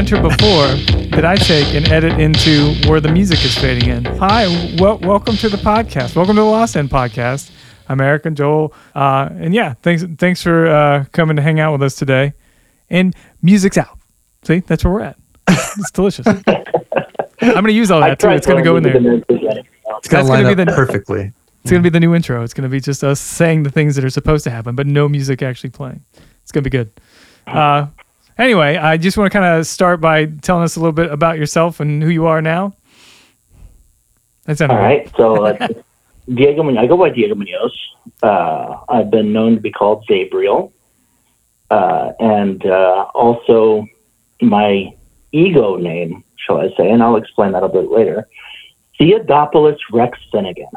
This banter before that I take and edit into where the music is fading in. Hi, well, welcome to the podcast. Welcome to the Lost End podcast. I'm Eric and Joel, uh, and yeah, thanks thanks for uh, coming to hang out with us today. And music's out. See, that's where we're at. It's delicious. I'm going to use all that too. It's going to go in there. It's gonna gonna line be up the- perfectly. It's going to be the new intro. It's going to be just us saying the things that are supposed to happen, but no music actually playing. It's going to be good. Uh, anyway, I just want to kind of start by telling us a little bit about yourself and who you are now. That's All right. So, uh, Diego, I go by Diego Munoz. Uh, I've been known to be called Gabriel. Uh, and uh, also my ego name, shall I say, and I'll explain that a bit later Theodopolis Rex Finigan.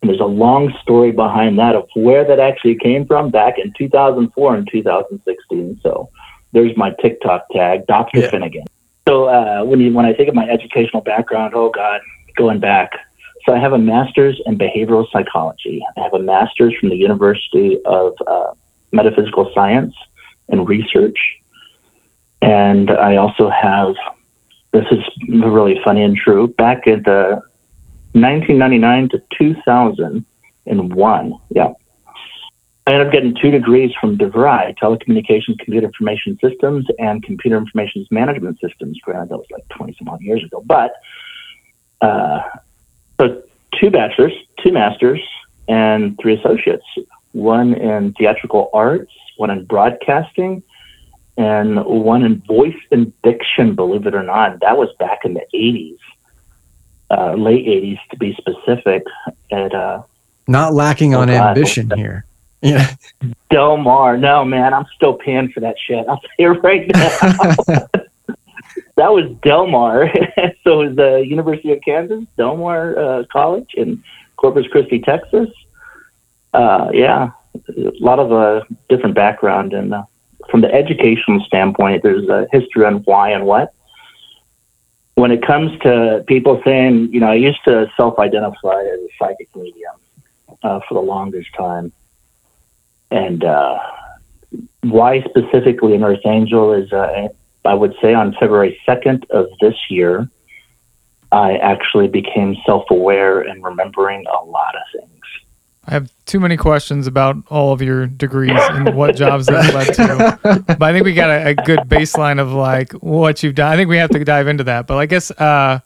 And there's a long story behind that of where that actually came from back in 2004 and 2016. So there's my TikTok tag, Dr. Yeah. Finigan. So uh, when you when I think of my educational background, oh God, going back. So I have a master's in behavioral psychology. I have a master's from the University of uh, Metaphysical Science and Research, and I also have. This is really funny and true. Back in the 1999 to 2001, yeah. I ended up getting two degrees from DeVry, Telecommunications, Computer Information Systems, and Computer Information Management Systems. Granted, that was like 20 some odd years ago. But uh, so two bachelors, two masters, and three associates. One in theatrical arts, one in broadcasting, and one in voice and diction, believe it or not. That was back in the 80s, uh, late 80s to be specific, at uh, Not lacking on God. ambition here. Yeah. Del Mar. No, man, I'm still paying for that shit. I'll tell you right now. that was Del Mar. so it was the University of Kansas, Del Mar uh, College in Corpus Christi, Texas. Uh, yeah, a lot of uh, different background. And uh, from the educational standpoint, there's a history on why and what. When it comes to people saying, you know, I used to self identify as a psychic medium uh, for the longest time and uh, why specifically an Earth Angel is, uh, I would say, on February 2nd of this year, I actually became self aware and remembering a lot of things. I have too many questions about all of your degrees and what jobs that led to. But I think we got a, a good baseline of like what you've done. I think we have to dive into that. But I guess uh,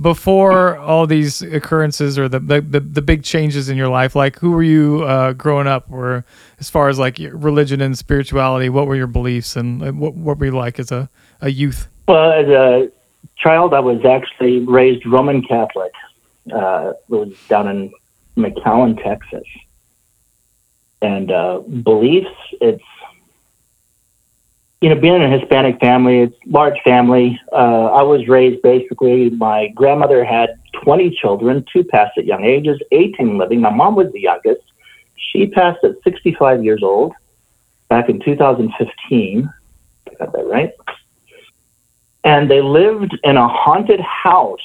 before all these occurrences or the, the, the, the big changes in your life, like who were you uh, growing up? Or as far as like religion and spirituality, what were your beliefs and what, what were you like as a, a youth? Well, as a child, I was actually raised Roman Catholic. Uh, was down in McAllen, Texas. And uh, beliefs, it's, you know, being in a Hispanic family, it's large family. Uh, I was raised basically, my grandmother had 20 children, two passed at young ages, 18 living. My mom was the youngest. She passed at 65 years old back in 2015. I got that right and they lived in a haunted house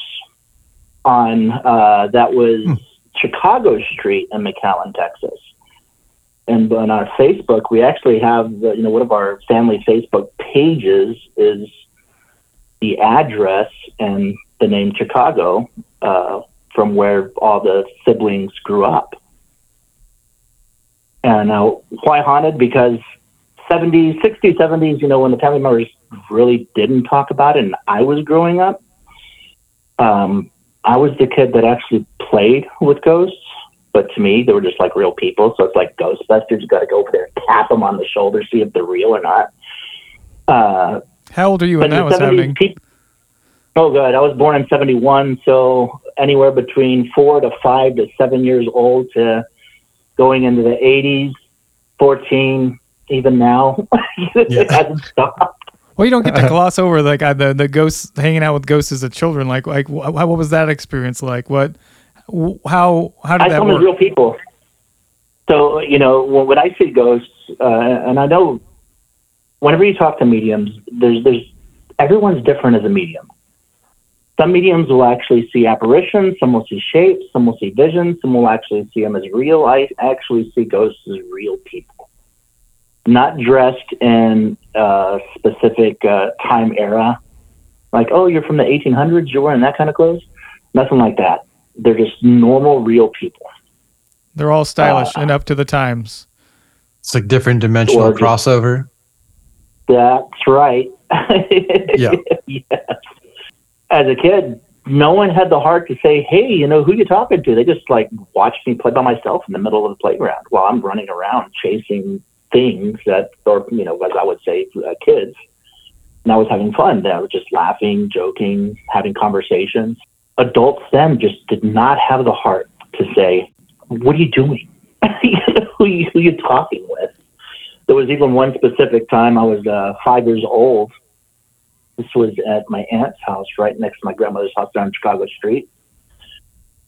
on uh, that was Hmm. Chicago Street in McAllen, Texas. And on our Facebook, we actually have the, you know one of our family Facebook pages is the address and the name Chicago uh, from where all the siblings grew up. And uh, why haunted? Because 70s, 60s, 70s, you know, when the family members really didn't talk about it and I was growing up, um, I was the kid that actually played with ghosts. But to me, they were just like real people. So it's like Ghostbusters. You got to go over there and tap them on the shoulder, see if they're real or not. Uh, How old are you but when that was happening? peop- oh, good. I was born in 71. So anywhere between four to five to seven years old to going into the 80s, 14, even now. it Yeah. hasn't stopped. Well, you don't get to gloss over like the the ghosts hanging out with ghosts as a children. Like like wh- what was that experience like? What wh- how how did I that saw them as work? real people. So, you know, when, when I see ghosts, uh, and I know whenever you talk to mediums, there's, there's, everyone's different as a medium. Some mediums will actually see apparitions, some will see shapes, some will see visions, some will actually see them as real. I actually see ghosts as real people. Not dressed in a specific uh, time era. Like, oh, you're from the 1800s, you're wearing that kind of clothes. Nothing like that. They're just normal, real people. They're all stylish Uh, and up to the times. It's like different dimensional Or just- crossover. That's right. Yeah. yes. As a kid, no one had the heart to say, "Hey, you know who you talking to?" They just like watched me play by myself in the middle of the playground while I'm running around chasing things that, or you know, as I would say, uh, kids. And I was having fun. I was just laughing, joking, having conversations. Adults then just did not have the heart to say, "What are you doing? who, you, who you talking with?" There was even one specific time I was uh, five years old. This was at my aunt's house, right next to my grandmother's house down Chicago Street,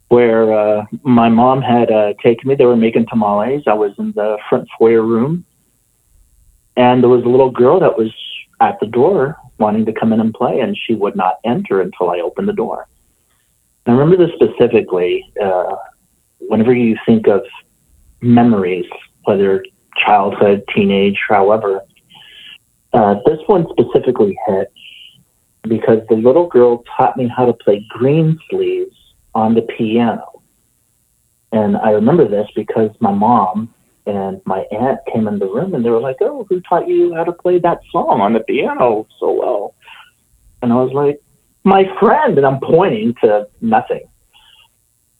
where uh, my mom had uh, taken me. They were making tamales. I was in the front foyer room, and there was a little girl that was at the door wanting to come in and play, and she would not enter until I opened the door. And I remember this specifically. Uh, whenever you think of memories, whether childhood, teenage, however. Uh, this one specifically hit because the little girl taught me how to play green sleeves on the piano. And I remember this because my mom and my aunt came in the room and they were like, Oh, who taught you how to play that song on the piano so well? And I was like, My friend. And I'm pointing to nothing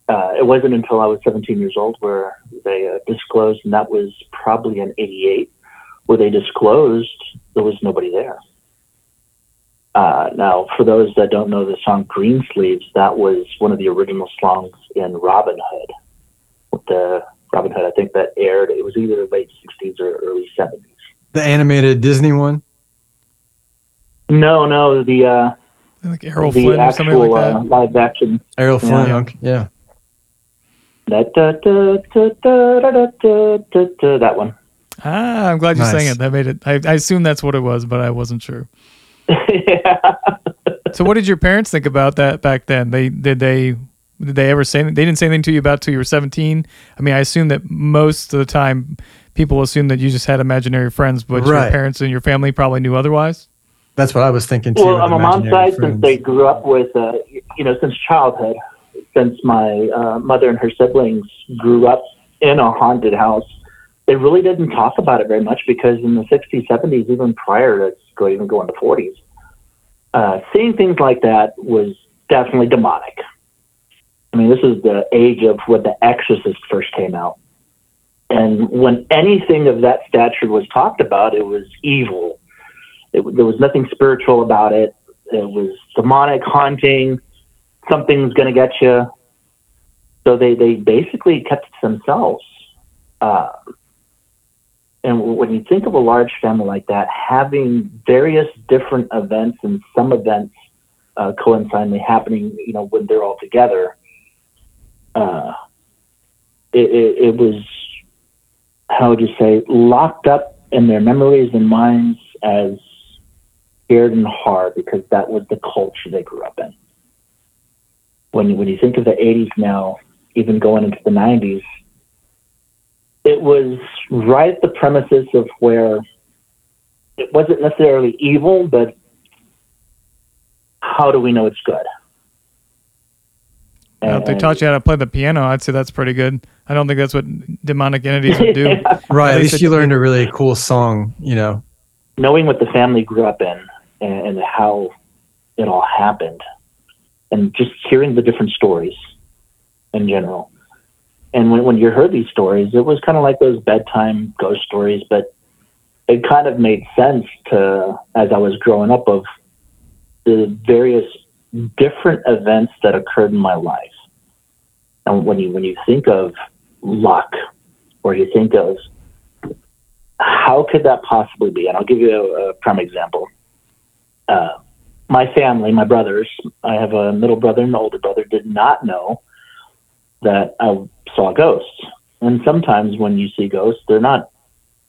uh, it wasn't until I was 17 years old where they uh, disclosed, and that was probably in '88, where they disclosed there was nobody there. Uh, now, for those that don't know the song "Green Sleeves," that was one of the original songs in Robin Hood. The Robin Hood. I think that aired. It was either late '60s or early '70s. The animated Disney one. No, no, the uh, like Errol the Flynn actual, or something like uh, that. Live action. Errol Flynn, yeah. yeah. That, that one. Ah, I'm glad you nice. sang it. That made it. I, I assume that's what it was, but I wasn't sure. yeah. so, what did your parents think about that back then? They did they did they ever say they didn't say anything to you about till you were 17? I mean, I assume that most of the time people assume that you just had imaginary friends, but your parents and your family probably knew otherwise. That's what I was thinking too. Well, with on my mom's imaginary side, friends. since they grew up with, uh, you know, since childhood, since my uh, mother and her siblings grew up in a haunted house, they really didn't talk about it very much because in the 60s, 70s, even prior to go, even going to 40s, uh, seeing things like that was definitely demonic. I mean, this is the age of when The Exorcist first came out. And when anything of that stature was talked about, it was evil. It, there was nothing spiritual about it. It was demonic, haunting. Something's going to get you. So they, they basically kept it to themselves. Uh, and when you think of a large family like that, having various different events and some events uh, coincidentally happening, you know, when they're all together, uh, it, it, it was, how would you say, locked up in their memories and minds as scared and hard because that was the culture they grew up in. When when you think of the 80s now, even going into the 90s, it was right at the premises of where it wasn't necessarily evil, but how do we know it's good? Now, if they taught you how to play the piano, I'd say that's pretty good. I don't think that's what demonic entities would do. right. At At least least you learned a really cool song. You know. knowing what the family grew up in and, and how it all happened, and just hearing the different stories in general. And when, when you heard these stories, it was kind of like those bedtime ghost stories, but it kind of made sense to, as I was growing up, of the various different events that occurred in my life. And when you when you think of luck, or you think of how could that possibly be? And I'll give you a, a prime example. Uh, my family, my brothers, I have a middle brother and an older brother, did not know that I saw ghosts. And sometimes when you see ghosts, they're not,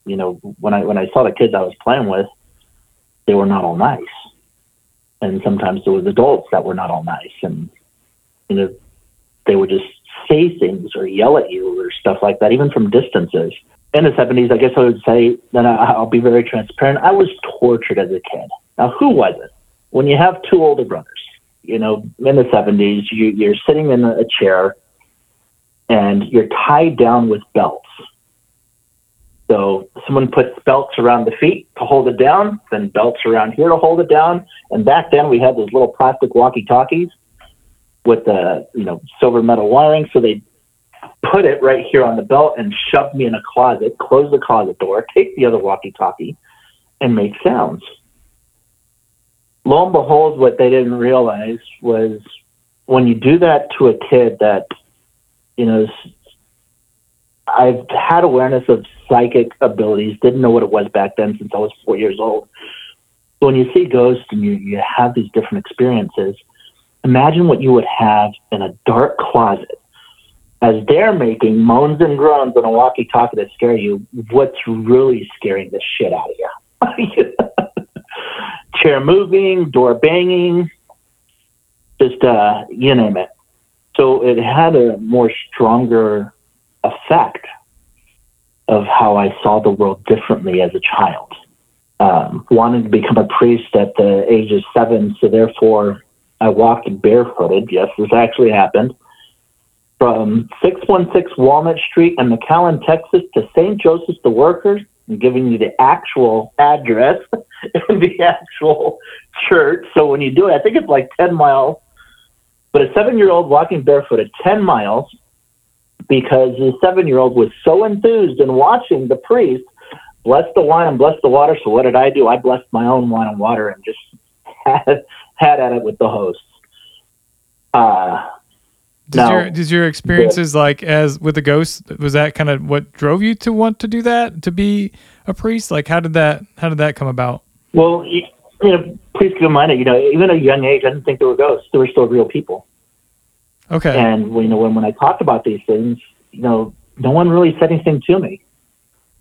you know, when I when I saw the kids I was playing with, they were not all nice. And sometimes there was adults that were not all nice, and you know, they would just say things or yell at you or stuff like that, even from distances. in the 70s, I guess I would say, then I'll be very transparent. I was tortured as a kid. Now, who wasn't? When you have two older brothers, you know, in the 70s, you, you're sitting in a chair and you're tied down with belts. So someone puts belts around the feet to hold it down, then belts around here to hold it down. And back then we had those little plastic walkie-talkies with the you know silver metal wiring. So they put it right here on the belt and shove me in a closet, close the closet door, take the other walkie-talkie, and make sounds. Lo and behold, what they didn't realize was when you do that to a kid that you know I've had awareness of psychic abilities, didn't know what it was back then since I was four years old. When you see ghosts and you, you have these different experiences, imagine what you would have in a dark closet as they're making moans and groans on a walkie talkie that scare you. What's really scaring the shit out of you? Chair moving, door banging, just uh, you name it. So it had a more stronger effect of how I saw the world differently as a child. Um, wanted to become a priest at the age of seven, so therefore I walked barefooted. Yes, this actually happened. From 616 Walnut Street in McAllen, Texas to St. Joseph's the Workers, I'm giving you the actual address and the actual church. So when you do it, I think it's like 10 miles. But a seven year old walking barefooted 10 miles because the seven year old was so enthused in watching the priest bless the wine and bless the water. So what did I do? I blessed my own wine and water and just had, had at it with the hosts. Uh, Did No. your did your experiences like as with the ghosts was that kind of what drove you to want to do that to be a priest? Like how did that how did that come about? well, you, know, please keep in mind that, you know, even at a young age, I didn't think they were ghosts. They were still real people. Okay. And you know, when when I talked about these things, you know, no one really said anything to me,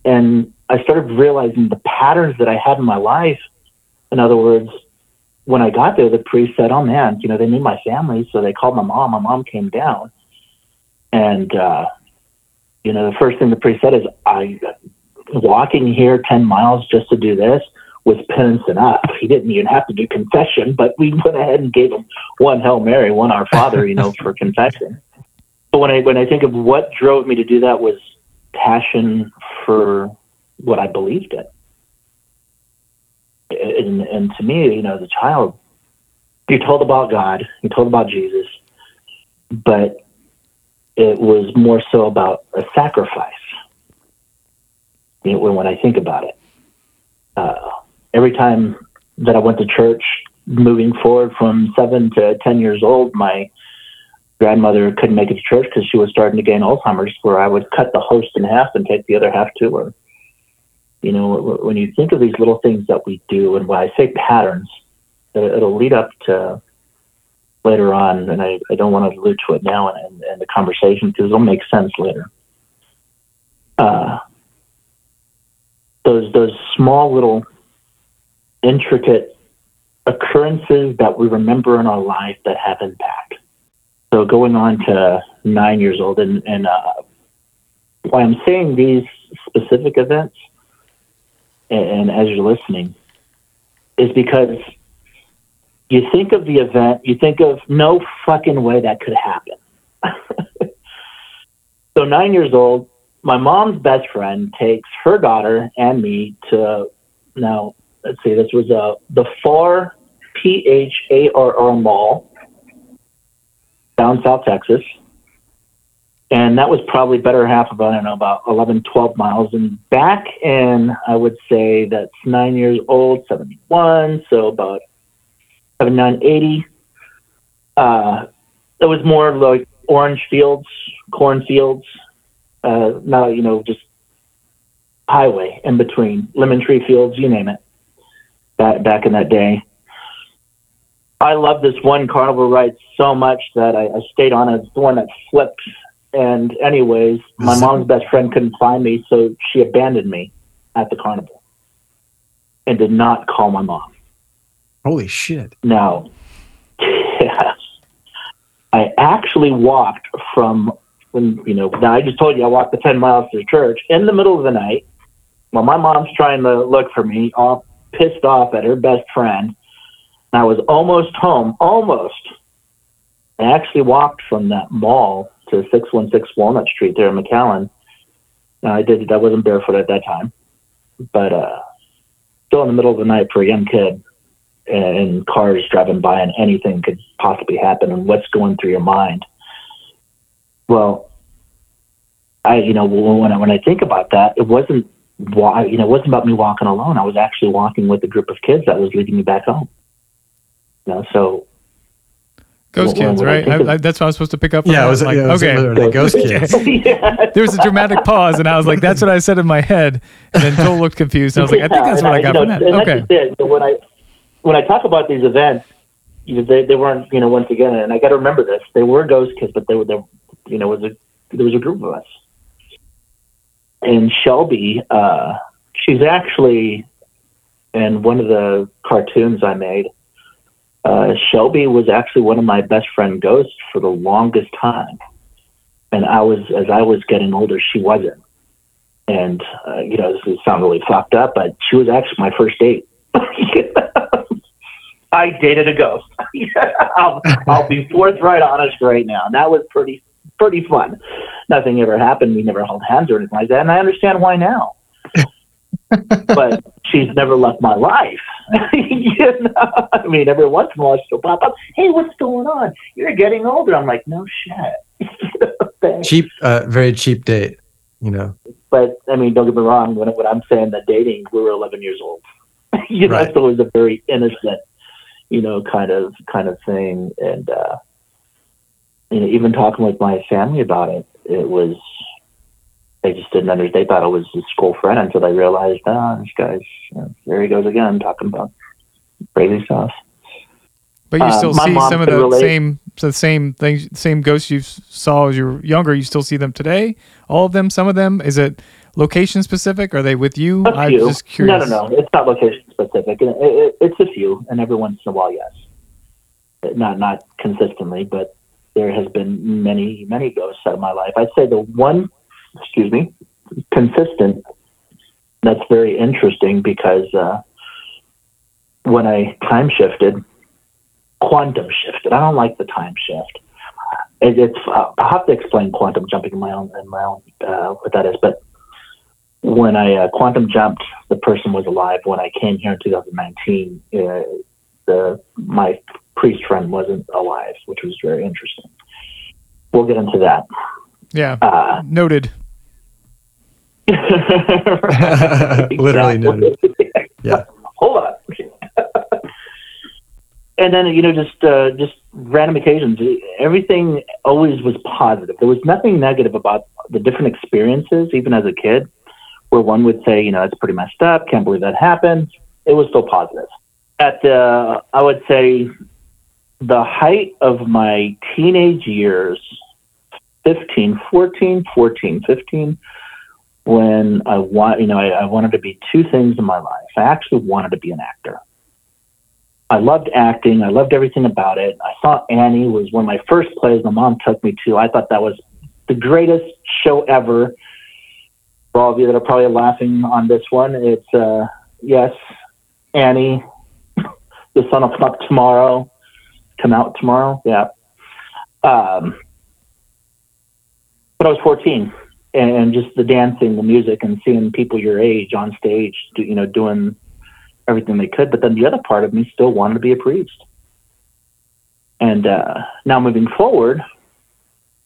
and I started realizing the patterns that I had in my life. In other words, when I got there, the priest said, "Oh man, you know, they knew my family, so they called my mom. My mom came down, and uh, you know, the first thing the priest said is, "I walking here ten miles just to do this." Was penance enough. He didn't even have to do confession, but we went ahead and gave him one Hail Mary, one Our Father, you know, for confession. But when I when I think of what drove me to do that was passion for what I believed in. And, and to me, you know, as a child, you're told about God, you're told about Jesus, but it was more so about a sacrifice. You know, when, when I think about it, uh, every time that I went to church, moving forward from seven to ten years old, my grandmother couldn't make it to church because she was starting to gain Alzheimer's. Where I would cut the host in half and take the other half to her. You know, when you think of these little things that we do, and when I say patterns, it- it'll lead up to later on, and I, I don't want to allude to it now in the conversation because it'll make sense later. Uh, those those small little intricate occurrences that we remember in our life that have impact. So going on to nine years old, and, and uh, why I'm saying these specific events, and, and as you're listening, is because you think of the event, you think of no fucking way that could happen. so nine years old, my mom's best friend takes her daughter and me to now let's see this was uh, the Pharr p-h-a-r-r mall down south texas. And that was probably better half of i don't know about 11 12 miles. And back in i would say that's nine years old 71 so about 79 80 uh, it was more like orange fields cornfields uh, not you know just highway in between lemon tree fields, you name it. Back back in that day, I love this one carnival ride so much that I, I stayed on it. It's the one that flips. And anyways, my mom's best friend couldn't find me, so she abandoned me at the carnival and did not call my mom. Holy shit. Now, yes, I actually walked from when you know, now I just told you I walked the ten miles to church in the middle of the night. While my mom's trying to look for me, all pissed off at her best friend. And I was almost home, almost. I actually walked from that mall to 616 Walnut Street there in McAllen. Now, I did. I wasn't barefoot at that time, but uh, still in the middle of the night for a young kid, and cars driving by, and anything could possibly happen, and what's going through your mind. Well, I, you know, when I, when I think about that, it wasn't why, you know, it wasn't about me walking alone. I was actually walking with a group of kids that was leading me back home. You know, so Ghost Well, kids, when I right? think I, I, that's what I was supposed to pick up. From Yeah, that. it was, like, yeah, it was okay. literally Ghost Kids. yeah. There was a dramatic pause, and I was like, "That's what I said in my head." And then Joel looked confused. And I was like, "I think that's what I and got you from know, that." and Okay. That's just it. So when I when I talk about these events, you know, they, they weren't you know once again, and I got to remember this. They were ghost kids, but they were they, you know was a there was a group of us. And Shelby, uh, she's actually in one of the cartoons I made. Uh, Shelby was actually one of my best friend ghosts for the longest time, and I was as I was getting older, she wasn't and uh, you know this is sound really fucked up, but she was actually my first date. I dated a ghost. I'll, I'll be forthright honest right now, and that was pretty pretty fun. Nothing ever happened. We never held hands or anything like that, and I understand why now. but she's never left my life. you know? I mean, every once in a while she'll pop up. Hey, what's going on? You're getting older. I'm like, no shit. Cheap, uh, very cheap date. You know, but I mean, don't get me wrong. When, when I'm saying that dating, we were 11 years old. you know, Right. so it was a very innocent, you know, kind of kind of thing. And uh, you know, even talking with my family about it, it was they just didn't understand. They thought I was a school friend until they realized, ah, this guy's you know, there he goes again talking about crazy stuff. But you Uh, still my see some of the relate. same the same things, same ghosts you saw as you were younger. You still see them today. All of them, some of them. Is it location specific? Are they with you? A I'm just curious. No, no, no. It's not location specific. It, it, it's a few, and every once in a while, yes. Not not consistently, but there has been many, many ghosts out of my life. I'd say the one, excuse me, consistent. That's very interesting because uh, when I time shifted, quantum shifted. I don't like the time shift. It, it's uh, I'll have to explain quantum jumping in my own in my own uh, what that is, but when I uh, quantum jumped, the person was alive. When I came here in 2019, uh, the my priest friend wasn't alive, which was very interesting. We'll get into that. Yeah, Uh, noted. Literally noted. Yeah. Hold on. and then you know, just uh, just random occasions. Everything always was positive. There was nothing negative about the different experiences, even as a kid, where one would say, you know, it's pretty messed up. Can't believe that happened. It was still positive. At the, I would say, the height of my teenage years, 15, 14, 14, 15, when I want, you know, I, I wanted to be two things in my life. I actually wanted to be an actor. I loved acting. I loved everything about it. I thought Annie was one of my first plays my mom took me to. I thought that was the greatest show ever. For all of you that are probably laughing on this one, it's uh, yes, Annie, the sun will come up tomorrow, come out tomorrow. Yeah. Um, but I was 14 and just the dancing, the music, and seeing people your age on stage, you know, doing everything they could. But then the other part of me still wanted to be a priest. And uh, now moving forward,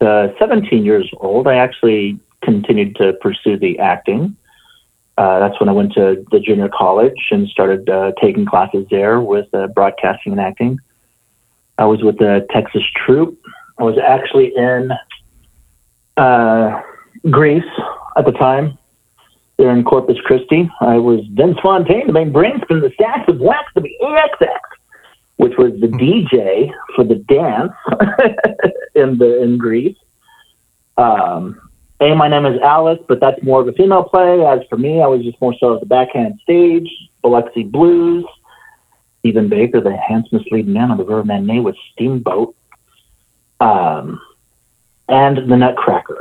uh, 17 years old, I actually continued to pursue the acting. Uh, that's when I went to the junior college and started uh, taking classes there with uh, broadcasting and acting. I was with the Texas Troop. I was actually in uh, Grease at the time. There in Corpus Christi, I was Vince Fontaine, the main brains from the Stacks of Wax to the AXX, which was the DJ for the dance in the in Grease. Um, hey, my name is Alice, but that's more of a female play. As for me, I was just more so at the backhand stage, Biloxi Blues, Stephen Baker, the handsomest leading man on the River Manet with Steamboat. Um, and the Nutcracker.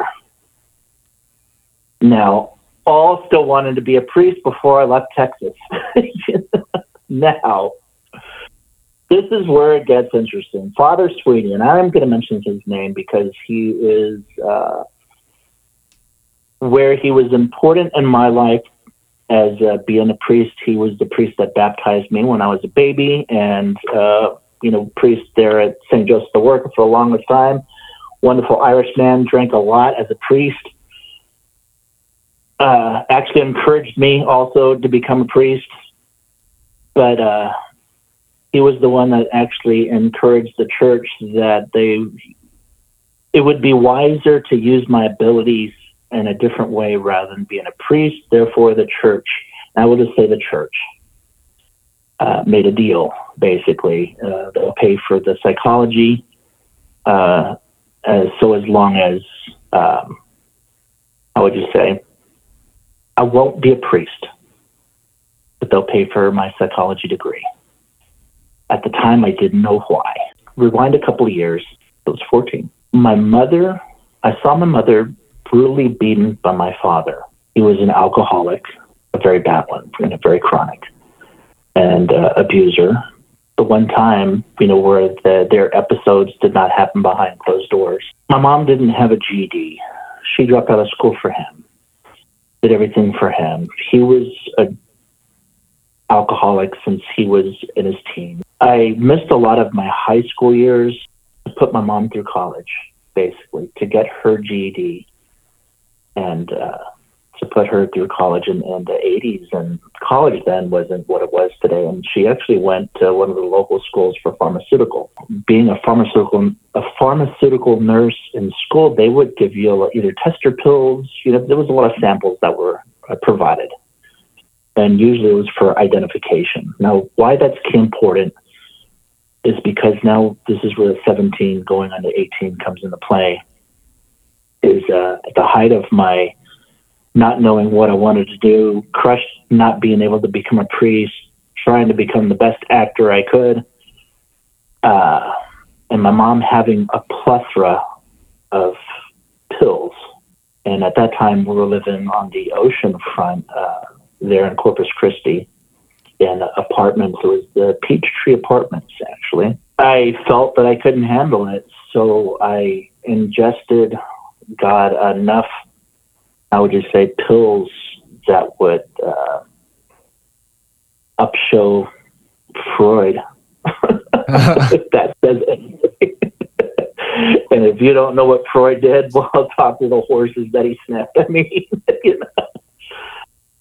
Now, all still wanted to be a priest before I left Texas. now, this is where it gets interesting. Father Sweeney, and I'm going to mention his name because he is uh, where he was important in my life as uh, being a priest. He was the priest that baptized me when I was a baby, and uh, you know, priest there at St. Joseph the Worker for a long time. Wonderful Irish man, drank a lot as a priest. Uh, actually encouraged me also to become a priest, but uh, he was the one that actually encouraged the church that they it would be wiser to use my abilities in a different way rather than being a priest. Therefore, the church, I will just say the church, uh, made a deal. Basically, uh, they'll pay for the psychology, uh, as, so as long as um, how would you say, I won't be a priest, but they'll pay for my psychology degree. At the time, I didn't know why. Rewind a couple of years. I was 14. My mother, I saw my mother brutally beaten by my father. He was an alcoholic, a very bad one, and a very chronic, and uh, abuser. The one time, you know, where the, their episodes did not happen behind closed doors. My mom didn't have a GED. She dropped out of school for him, did everything for him. He was a alcoholic since he was in his teens. I missed a lot of my high school years to put my mom through college, basically, to get her GED and uh, to put her through college in, in the 80s. And college then wasn't what it was today. And she actually went to one of the local schools for pharmaceutical. Being a pharmaceutical a pharmaceutical nurse in school, they would give you either tester pills. You know, there was a lot of samples that were uh, provided and usually it was for identification. Now, why that's important is because now this is where 17 going on to 18 comes into play. Is uh, at the height of my not knowing what I wanted to do, crushed not being able to become a priest, trying to become the best actor I could, uh, and my mom having a plethora of pills. And at that time, we were living on the ocean front. Uh, there in Corpus Christi in apartments. It was the Peachtree Apartments, actually. I felt that I couldn't handle it, so I ingested, got enough, I would just say, pills that would uh, upshow Freud. if that says anything. and if you don't know what Freud did, well, talk to the horses that he sniffed. I mean, you know.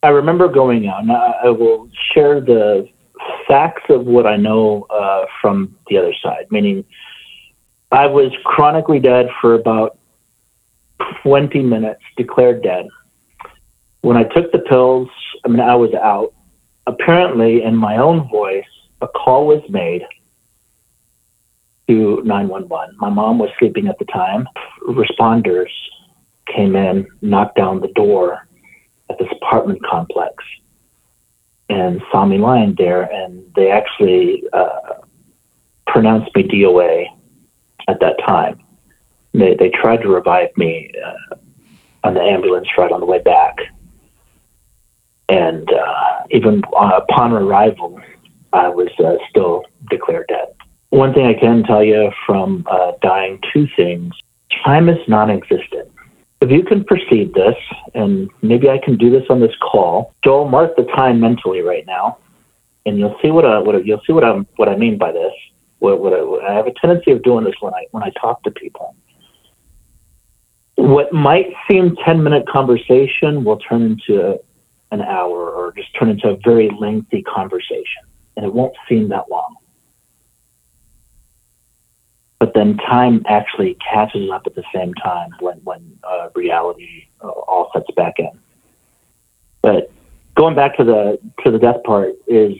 I remember going out, and I, will share the facts of what I know uh, from the other side, meaning I was chronically dead for about 20 minutes, declared dead. When I took the pills, I mean, I was out. Apparently, in my own voice, a call was made to 911. My mom was sleeping at the time. Responders came in, knocked down the door, at this apartment complex and saw me lying there, and they actually uh, pronounced me DOA at that time. They, they tried to revive me uh, on the ambulance ride on the way back. And uh, even uh, upon arrival, I was uh, still declared dead. One thing I can tell you from uh, dying, two things time is non existent if you can perceive this, and maybe I can do this on this call, Joel, mark the time mentally right now, and you'll see what I, what I, you'll see what I what I mean by this. What, what I, I have a tendency of doing this when I when I talk to people. What might seem ten minute conversation will turn into an hour, or just turn into a very lengthy conversation, and it won't seem that long but then time actually catches up at the same time when when uh, reality uh, all sets back in. But going back to the to the death part is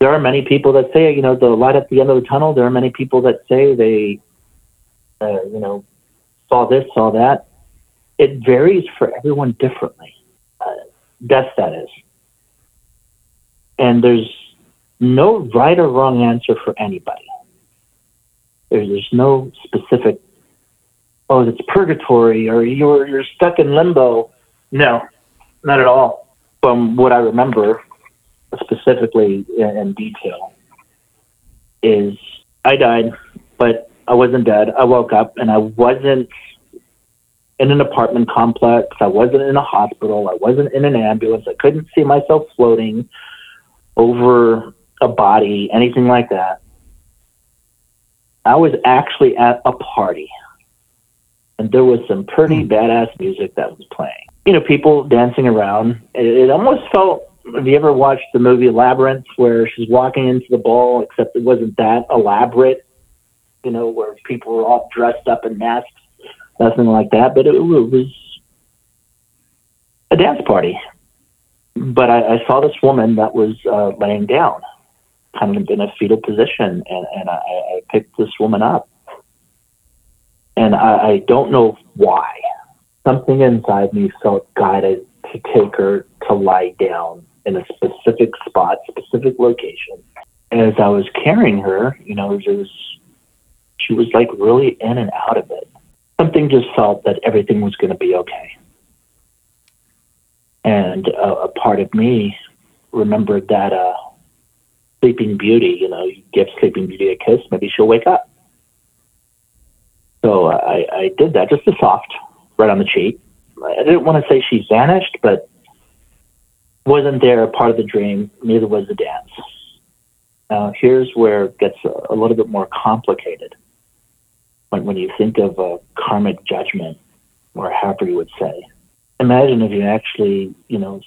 there are many people that say you know the light at the end of the tunnel. There are many people that say they uh, you know saw this saw that. It varies for everyone differently. Uh, death that is, and there's no right or wrong answer for anybody there's, there's no specific oh, it's purgatory or you're you're stuck in limbo. No, not at all. From what I remember, specifically in, in detail, is I died, but I wasn't dead. I woke up and I wasn't in an apartment complex. I wasn't in a hospital. I wasn't in an ambulance. I couldn't see myself floating over a body, anything like that. I was actually at a party and there was some pretty hmm. badass music that was playing. You know, people dancing around. It, it almost felt. Have you ever watched the movie Labyrinth, where she's walking into the ball, except it wasn't that elaborate? You know, where people were all dressed up in masks, nothing like that. But it, was a dance party. But I, I saw this woman that was uh, laying down, kind of in a fetal position, and, and I, I picked this woman up and I, I don't know why. Something inside me felt guided to take her to lie down in a specific spot, specific location. As I was carrying her, you know, it was, she was like really in and out of it. Something just felt that everything was going to be okay. And uh, a part of me remembered that uh, Sleeping Beauty, you know, you give Sleeping Beauty a kiss, maybe she'll wake up. So I, I did that, just a soft, right on the cheek. I didn't want to say she vanished, but wasn't there a part of the dream. Neither was the dance. Now, here's where it gets a little bit more complicated. When, when you think of a karmic judgment, or however would say, imagine if you actually, you know,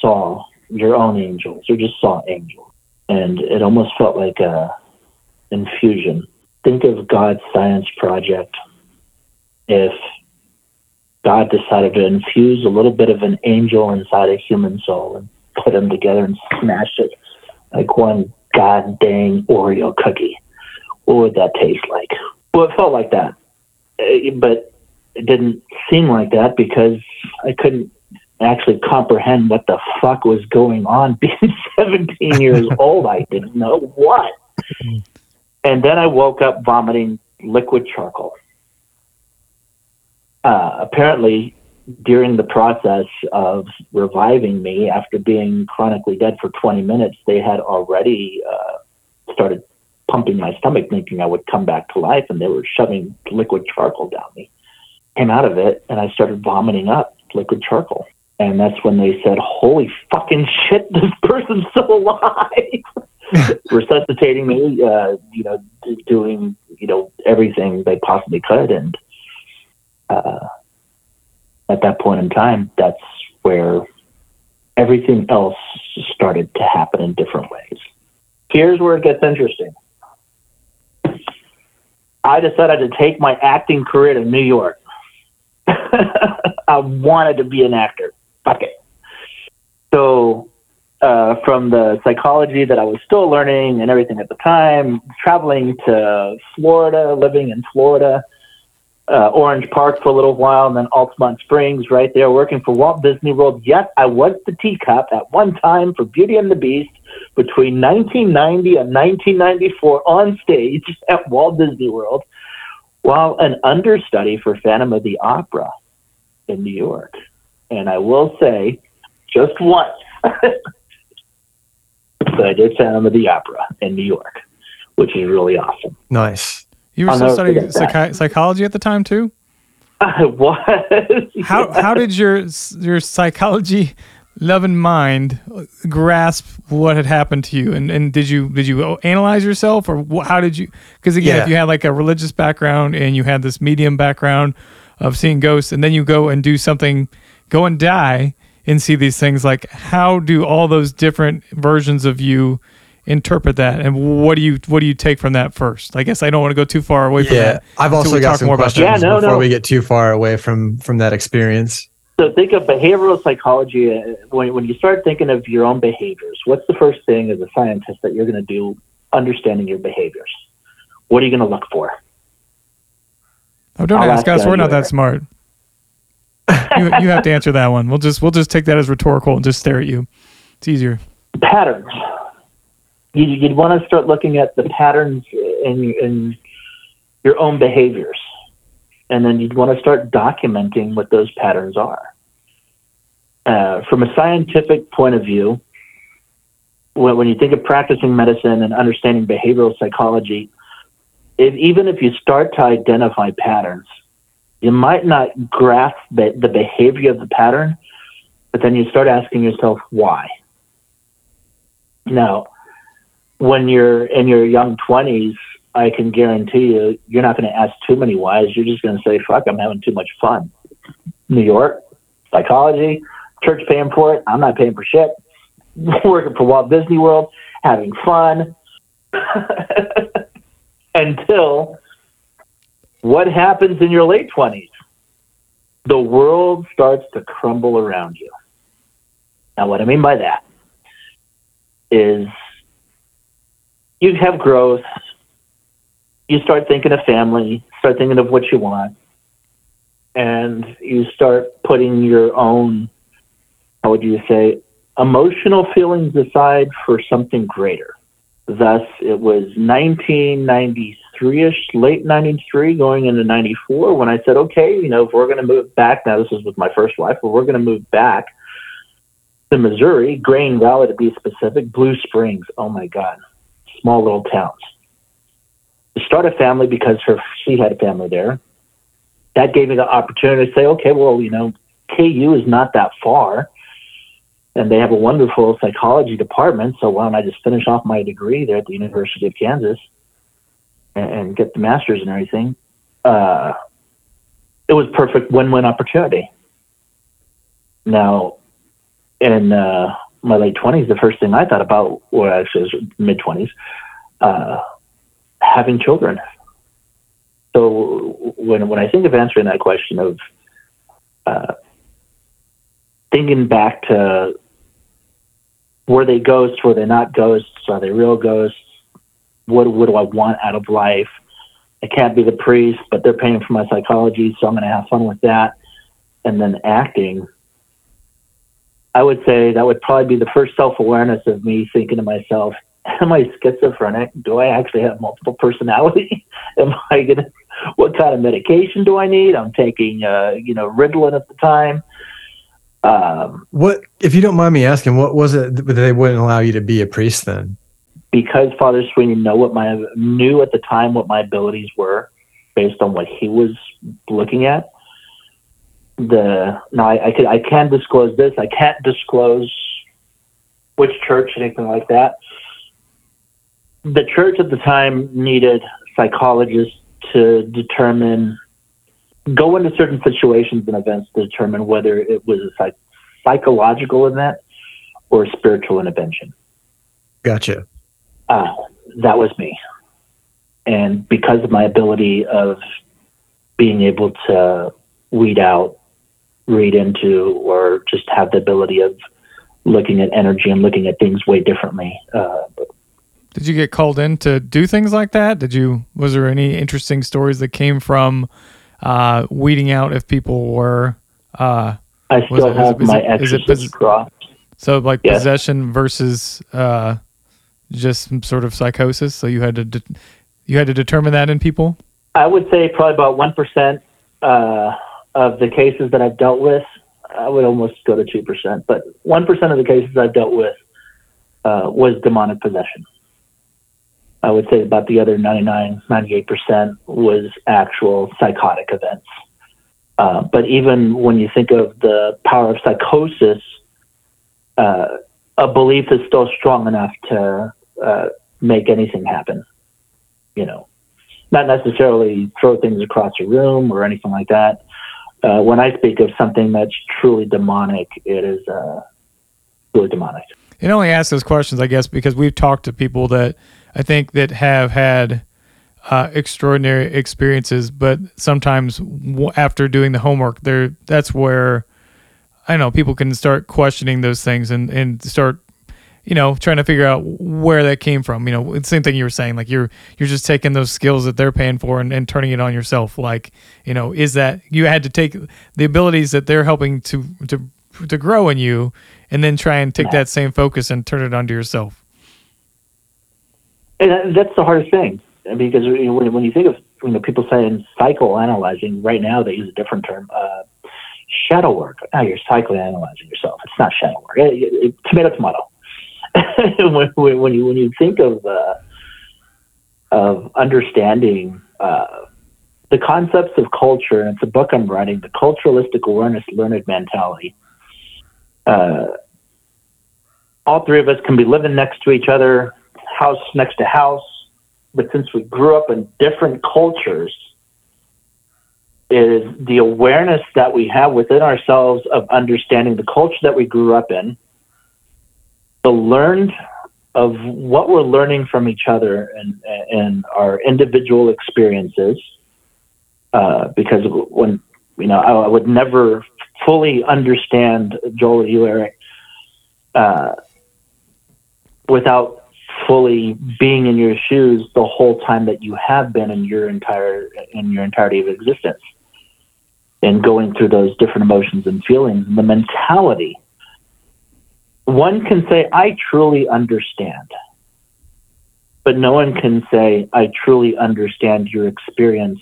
saw your own angels, or just saw angels, and it almost felt like a infusion think of God's science project if God decided to infuse a little bit of an angel inside a human soul and put them together and smash it like one god dang Oreo cookie. What would that taste like? Well, it felt like that. Uh, but it didn't seem like that because I couldn't actually comprehend what the fuck was going on. Being 17 years old, I didn't know what. And then I woke up vomiting liquid charcoal. Uh, apparently, during the process of reviving me after being chronically dead for 20 minutes, they had already uh, started pumping my stomach, thinking I would come back to life, and they were shoving liquid charcoal down me. Came out of it, and I started vomiting up liquid charcoal. And that's when they said, Holy fucking shit, this person's still alive. resuscitating me, uh, you know, doing, you know, everything they possibly could. And uh, at that point in time, that's where everything else started to happen in different ways. Here's where it gets interesting. I decided to take my acting career to New York. I wanted to be an actor. Fuck it. So uh, from the psychology that I was still learning and everything at the time, traveling to Florida, living in Florida, uh, Orange Park for a little while, and then Altamonte Springs right there, working for Walt Disney World. Yes, I was the teacup at one time for Beauty and the Beast between 1990 and 1994 on stage at Walt Disney World, while an understudy for Phantom of the Opera in New York. And I will say, just once. I did Phantom of the Opera in New York, which is really awesome. Nice. You were still studying psychi- psychology at the time too. I was. How how did your your psychology loving mind grasp what had happened to you and, and did you did you analyze yourself or how did you because again yeah. if you had like a religious background and you had this medium background of seeing ghosts and then you go and do something go and die and see these things like how do all those different versions of you interpret that and what do you what do you take from that first i guess i don't want to go too far away from yeah, that i've also got some more questions yeah, no, before no. we get too far away from from that experience so think of behavioral psychology uh, when, when you start thinking of your own behaviors what's the first thing as a scientist that you're going to do understanding your behaviors what are you going to look for oh don't I'll ask us we're not that smart you, you have to answer that one. We'll just we'll just take that as rhetorical and just stare at you. It's easier. Patterns. You, you'd want to start looking at the patterns in in your own behaviors. and then you'd want to start documenting what those patterns are. Uh, from a scientific point of view, when, when you think of practicing medicine and understanding behavioral psychology, if, even if you start to identify patterns, you might not grasp the, the behavior of the pattern, but then you start asking yourself why. Now, when you're in your young 20s, I can guarantee you, you're not going to ask too many whys. You're just going to say, fuck, I'm having too much fun. New York, psychology, church paying for it. I'm not paying for shit. Working for Walt Disney World, having fun. Until what happens in your late 20s? The world starts to crumble around you. Now, what I mean by that is you have growth. You start thinking of family, start thinking of what you want, and you start putting your own, how would you say, emotional feelings aside for something greater. Thus, it was 1993 ish, late 93, going into 94, when I said, okay, you know, if we're going to move back, now this is with my first wife, but we're going to move back to Missouri, Grain Valley to be specific, Blue Springs, oh my God, small little towns. To start a family because her she had a family there. That gave me the opportunity to say, okay, well, you know, KU is not that far, and they have a wonderful psychology department. So why don't I just finish off my degree there at the University of Kansas and, and get the master's and everything? Uh, it was perfect win-win opportunity. Now, in uh, my late twenties, the first thing I thought about, or actually was mid twenties, uh, having children. So when when I think of answering that question of uh, thinking back to were they ghosts, were they not ghosts, are they real ghosts? What what do I want out of life? I can't be the priest, but they're paying for my psychology, so I'm going to have fun with that. And then acting I would say that would probably be the first self awareness of me thinking to myself, am I schizophrenic? Do I actually have multiple personality? am I gonna? What kind of medication do I need? I'm taking, uh, you know, Ritalin at the time. Um, what, if you don't mind me asking, what was it that they wouldn't allow you to be a priest then? Because Father Sweeney know what my knew at the time what my abilities were, based on what he was looking at the now I, I could I can disclose this. I can't disclose which church, anything like that. The church at the time needed psychologists to determine go into certain situations and events to determine whether it was a psych- psychological event or a spiritual intervention. Gotcha. Uh, that was me. And because of my ability of being able to weed out read into or just have the ability of looking at energy and looking at things way differently. Uh, Did you get called in to do things like that? Did you? Was there any interesting stories that came from uh, weeding out if people were? Uh, I still it, have my it, exorcist cross. So like yes. possession versus uh, just some sort of psychosis. So you had to de- you had to determine that in people. I would say probably about one percent. Uh, of the cases that I've dealt with, I would almost go to 2%, but 1% of the cases I've dealt with uh, was demonic possession. I would say about the other 99, 98% was actual psychotic events. Uh, but even when you think of the power of psychosis, uh, a belief is still strong enough to uh, make anything happen. You know, not necessarily throw things across a room or anything like that, uh, when I speak of something that's truly demonic, it is uh, truly demonic. It only asks those questions, I guess, because we've talked to people that I think that have had uh, extraordinary experiences, but sometimes w- after doing the homework, there that's where I don't know people can start questioning those things and and start you know, trying to figure out where that came from. You know, the same thing you were saying, like you're you're just taking those skills that they're paying for and, and turning it on yourself. Like, you know, is that you had to take the abilities that they're helping to to to grow in you and then try and take that same focus and turn it onto yourself. And that's the hardest thing because when, when you think of you know, people saying psychoanalyzing. Right now, they use a different term. Uh, shadow work. Now you're psychoanalyzing yourself. It's not shadow work. It, it, it, tomato, tomato. when, when, you when you think of uh, of understanding uh, the concepts of culture, and it's a book I'm writing, the culturalistic awareness, learned mentality. Uh, all three of us can be living next to each other, house next to house, but since we grew up in different cultures, is the awareness that we have within ourselves of understanding the culture that we grew up in, the learned of what we're learning from each other and, and our individual experiences. Uh, because when, you know, I, I, would never fully understand Joel, you, Eric, uh, without fully being in your shoes the whole time that you have been in your entire in your entirety of existence and going through those different emotions and feelings and the mentality one can say i truly understand but no one can say i truly understand your experience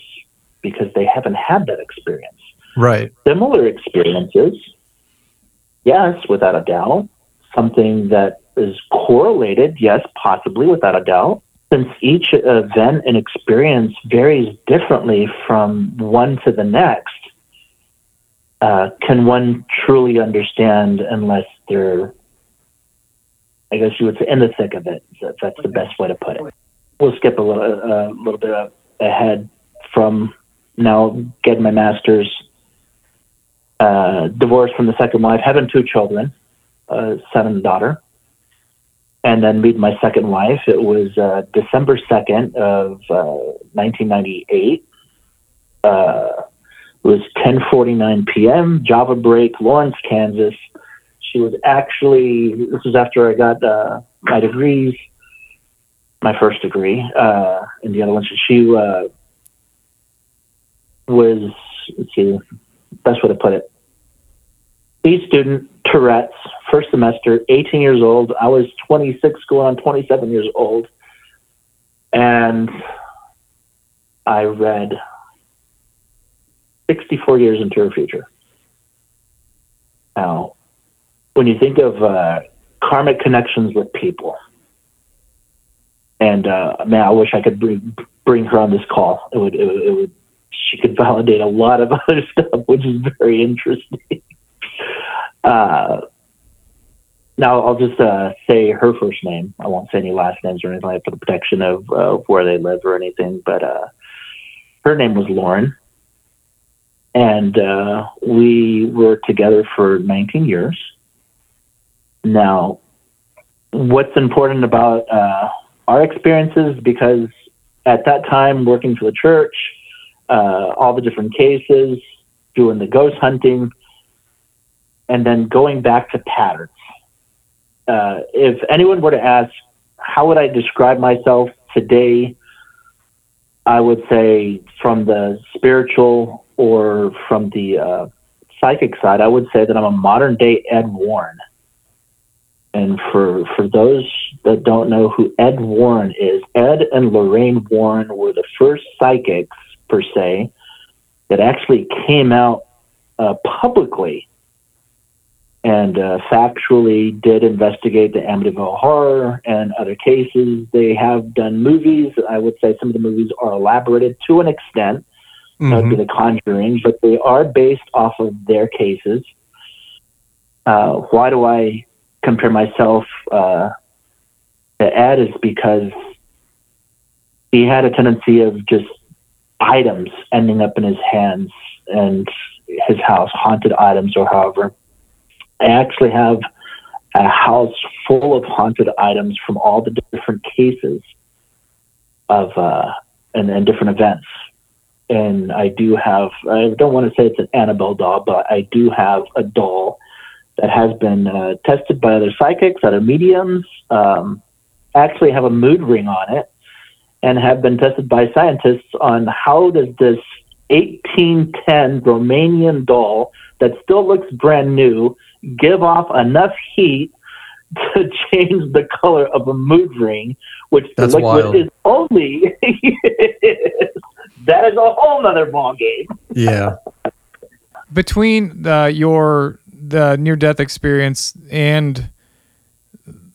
because they haven't had that experience right similar experiences yes without a doubt something that is correlated, yes, possibly without a doubt. Since each event and experience varies differently from one to the next, uh, can one truly understand unless they're, I guess you would say, in the thick of it? If that's the best way to put it. We'll skip a little, a little bit ahead from now getting my master's, uh, divorced from the second wife, having two children, a son and daughter and then meet my second wife. It was uh, December 2nd of uh, 1998. Uh, it was 10:49 p.m. Java break, Lawrence, Kansas. She was actually this was after I got uh, my degrees, my first degree, uh, and the other one. She uh, was let's see, best way to put it. B student, Tourette's, first semester, 18 years old. I was 26, going on 27 years old. And I read 64 years into her future. Now, when you think of uh, karmic connections with people, and uh, man, I wish I could bring bring her on this call. It would, it would, it would she could validate a lot of other stuff, which is very interesting. Uh, now I'll just uh, say her first name. I won't say any last names or anything like for the protection of uh, where they live or anything. But uh, her name was Lauren, and uh, we were together for 19 years. Now, what's important about uh, our experiences because at that time working for the church, uh, all the different cases, doing the ghost hunting, and then going back to patterns uh, if anyone were to ask, how would I describe myself today? I would say from the spiritual or from the uh, psychic side, I would say that I'm a modern day Ed Warren. And for for those that don't know who Ed Warren is, Ed and Lorraine Warren were the first psychics per se that actually came out uh, publicly and uh, factually did investigate the Amityville horror and other cases. They have done movies. I would say some of the movies are elaborated to an extent. Mm-hmm. That would be. The Conjuring, but they are based off of their cases. Uh, why do I compare myself uh, to Ed? Is because he had a tendency of just items ending up in his hands and his house, haunted items or however I actually have a house full of haunted items from all the different cases of uh, and, and different events. And I do have, I don't want to say it's an Annabelle doll, but I do have a doll that has been uh, tested by other psychics, other mediums, um, actually have a mood ring on it, and have been tested by scientists on how does this 1810 Romanian doll that still looks brand new give off enough heat to change the color of a mood ring, which That's the liquid wild. is only that is a whole nother ball game. Yeah. Between the, your the near death experience and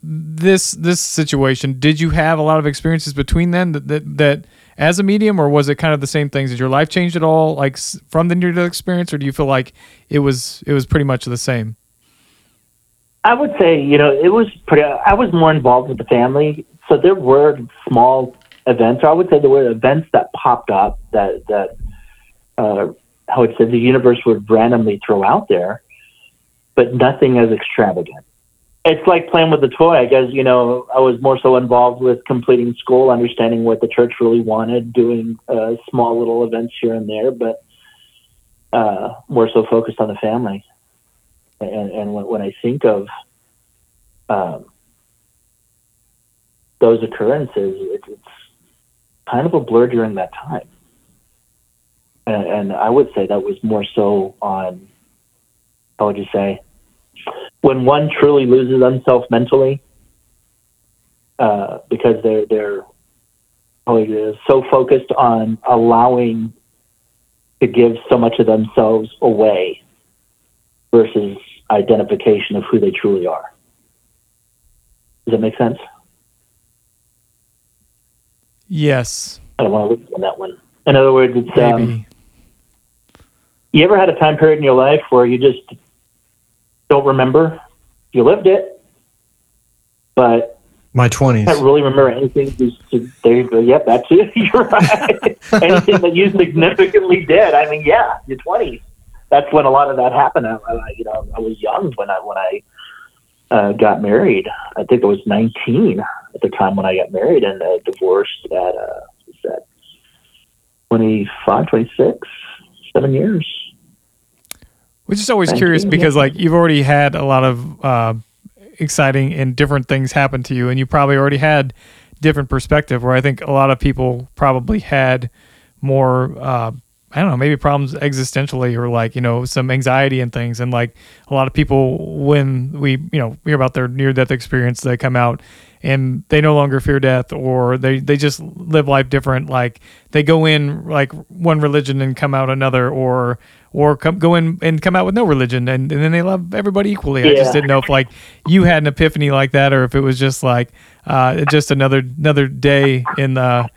this this situation, did you have a lot of experiences between then that, that, that as a medium, or was it kind of the same things? Did your life change at all, like from the near death experience, or do you feel like it was it was pretty much the same? I would say, you know, it was pretty. I was more involved with the family, so there were small events. Or I would say there were events that popped up that that uh, I would say the universe would randomly throw out there, but nothing as extravagant it's like playing with a toy. I guess you know I was more so involved with completing school, understanding what the church really wanted, doing uh, small little events here and there, but uh, more so focused on the family. And, and when, I think of um, those occurrences, it, it's kind of a blur during that time. And, and I would say that was more so on, how would you say? When one truly loses themselves mentally, uh, because they're they're so focused on allowing to give so much of themselves away versus identification of who they truly are. Does that make sense? Yes. I don't want to lose on that one. In other words, it's um, you ever had a time period in your life where you just don't remember. You lived it, but my twenties. Can't really remember anything. there you go. Yep, that's it. You're right. anything that you significantly did. I mean, yeah, your twenties. That's when a lot of that happened. I, I, you know, I was young when I when I uh, got married. I think I was 19 at the time when I got married and uh, divorced at uh, what's that 25, 26, seven years. Which is always curious because like you've already had a lot of uh, exciting and different things happen to you, and you probably already had different perspective. Where I think a lot of people probably had more. Uh, I don't know, maybe problems existentially or like, you know, some anxiety and things. And like a lot of people, when we, you know, hear about their near death experience, they come out and they no longer fear death or they, they just live life different. Like they go in like one religion and come out another or or come, go in and come out with no religion and, and then they love everybody equally. Yeah. I just didn't know if like you had an epiphany like that or if it was just like uh, just another another day in the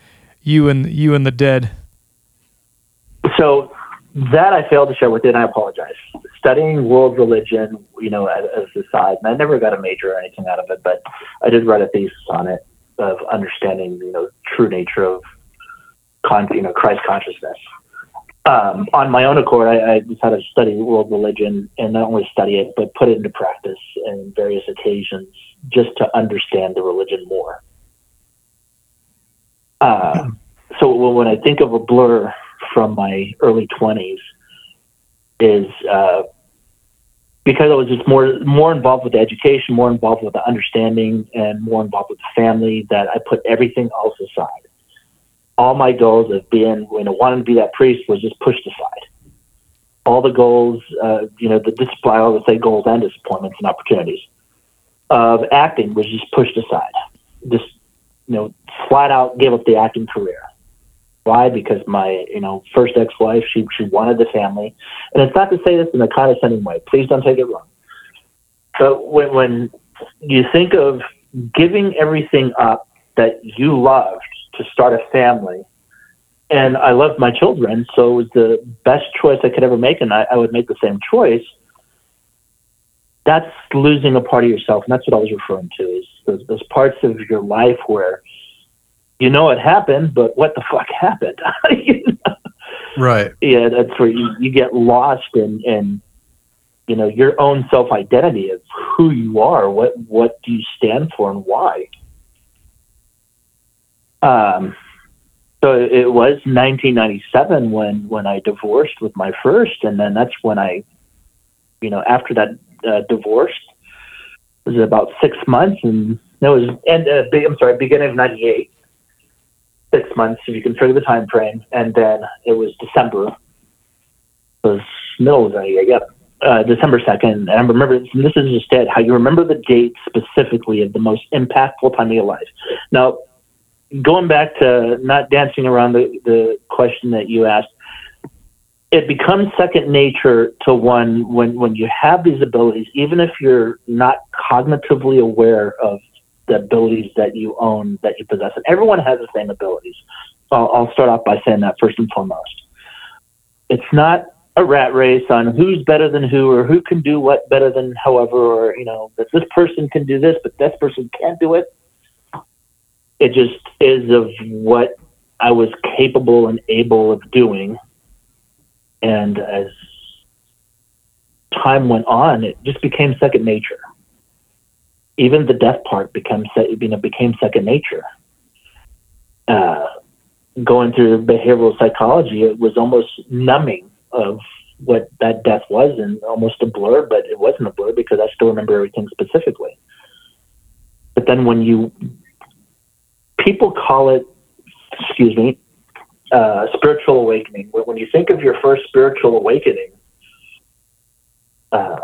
you and you and the dead. So that I failed to share with you, and I apologize. Studying world religion, you know, as, as a side, and I never got a major or anything out of it, but I did write a thesis on it of understanding, you know, true nature of, con- you know, Christ consciousness um, on my own accord, I, I, decided to study world religion and not only study it, but put it into practice in various occasions just to understand the religion more. Uh, so when I think of a blur from my early 20s, is uh, because I was just more more involved with the education, more involved with the understanding, and more involved with the family that I put everything else aside all my goals of being, you know, wanting to be that priest was just pushed aside. All the goals, uh, you know, the discipline, I would say goals and disappointments and opportunities of acting was just pushed aside. Just, you know, flat out gave up the acting career. Why? Because my, you know, first ex-wife, she, she wanted the family. And it's not to say this in a condescending way. Please don't take it wrong. But when, when you think of giving everything up that you loved to start a family. And I loved my children, so it was the best choice I could ever make, and I, I would make the same choice. That's losing a part of yourself, and that's what I was referring to is those, those parts of your life where you know it happened, but what the fuck happened? you know? Right. Yeah, that's where you, you get lost in, in you know your own self identity of who you are, what what do you stand for, and why. Um, so it was 1997 when when I divorced with my first, and then that's when I, you know, after that uh, divorce, it was about six months, and it was and uh, I'm sorry, beginning of '98, six months if you can figure the time frame, and then it was December. It was middle of '98, yeah. Uh, December 2nd, and I remember this is just how you remember the date specifically of the most impactful time of your life. Now, going back to not dancing around the, the question that you asked, it becomes second nature to one when, when you have these abilities, even if you're not cognitively aware of the abilities that you own, that you possess. And everyone has the same abilities. I'll, I'll start off by saying that first and foremost. It's not a rat race on who's better than who or who can do what better than however or you know that this person can do this but this person can't do it it just is of what i was capable and able of doing. And as time went on it just became second nature. Even the death part becomes you know became second nature. Uh, going through behavioral psychology it was almost numbing of what that death was and almost a blur, but it wasn't a blur because I still remember everything specifically. But then when you, people call it, excuse me, uh, spiritual awakening. When you think of your first spiritual awakening, uh,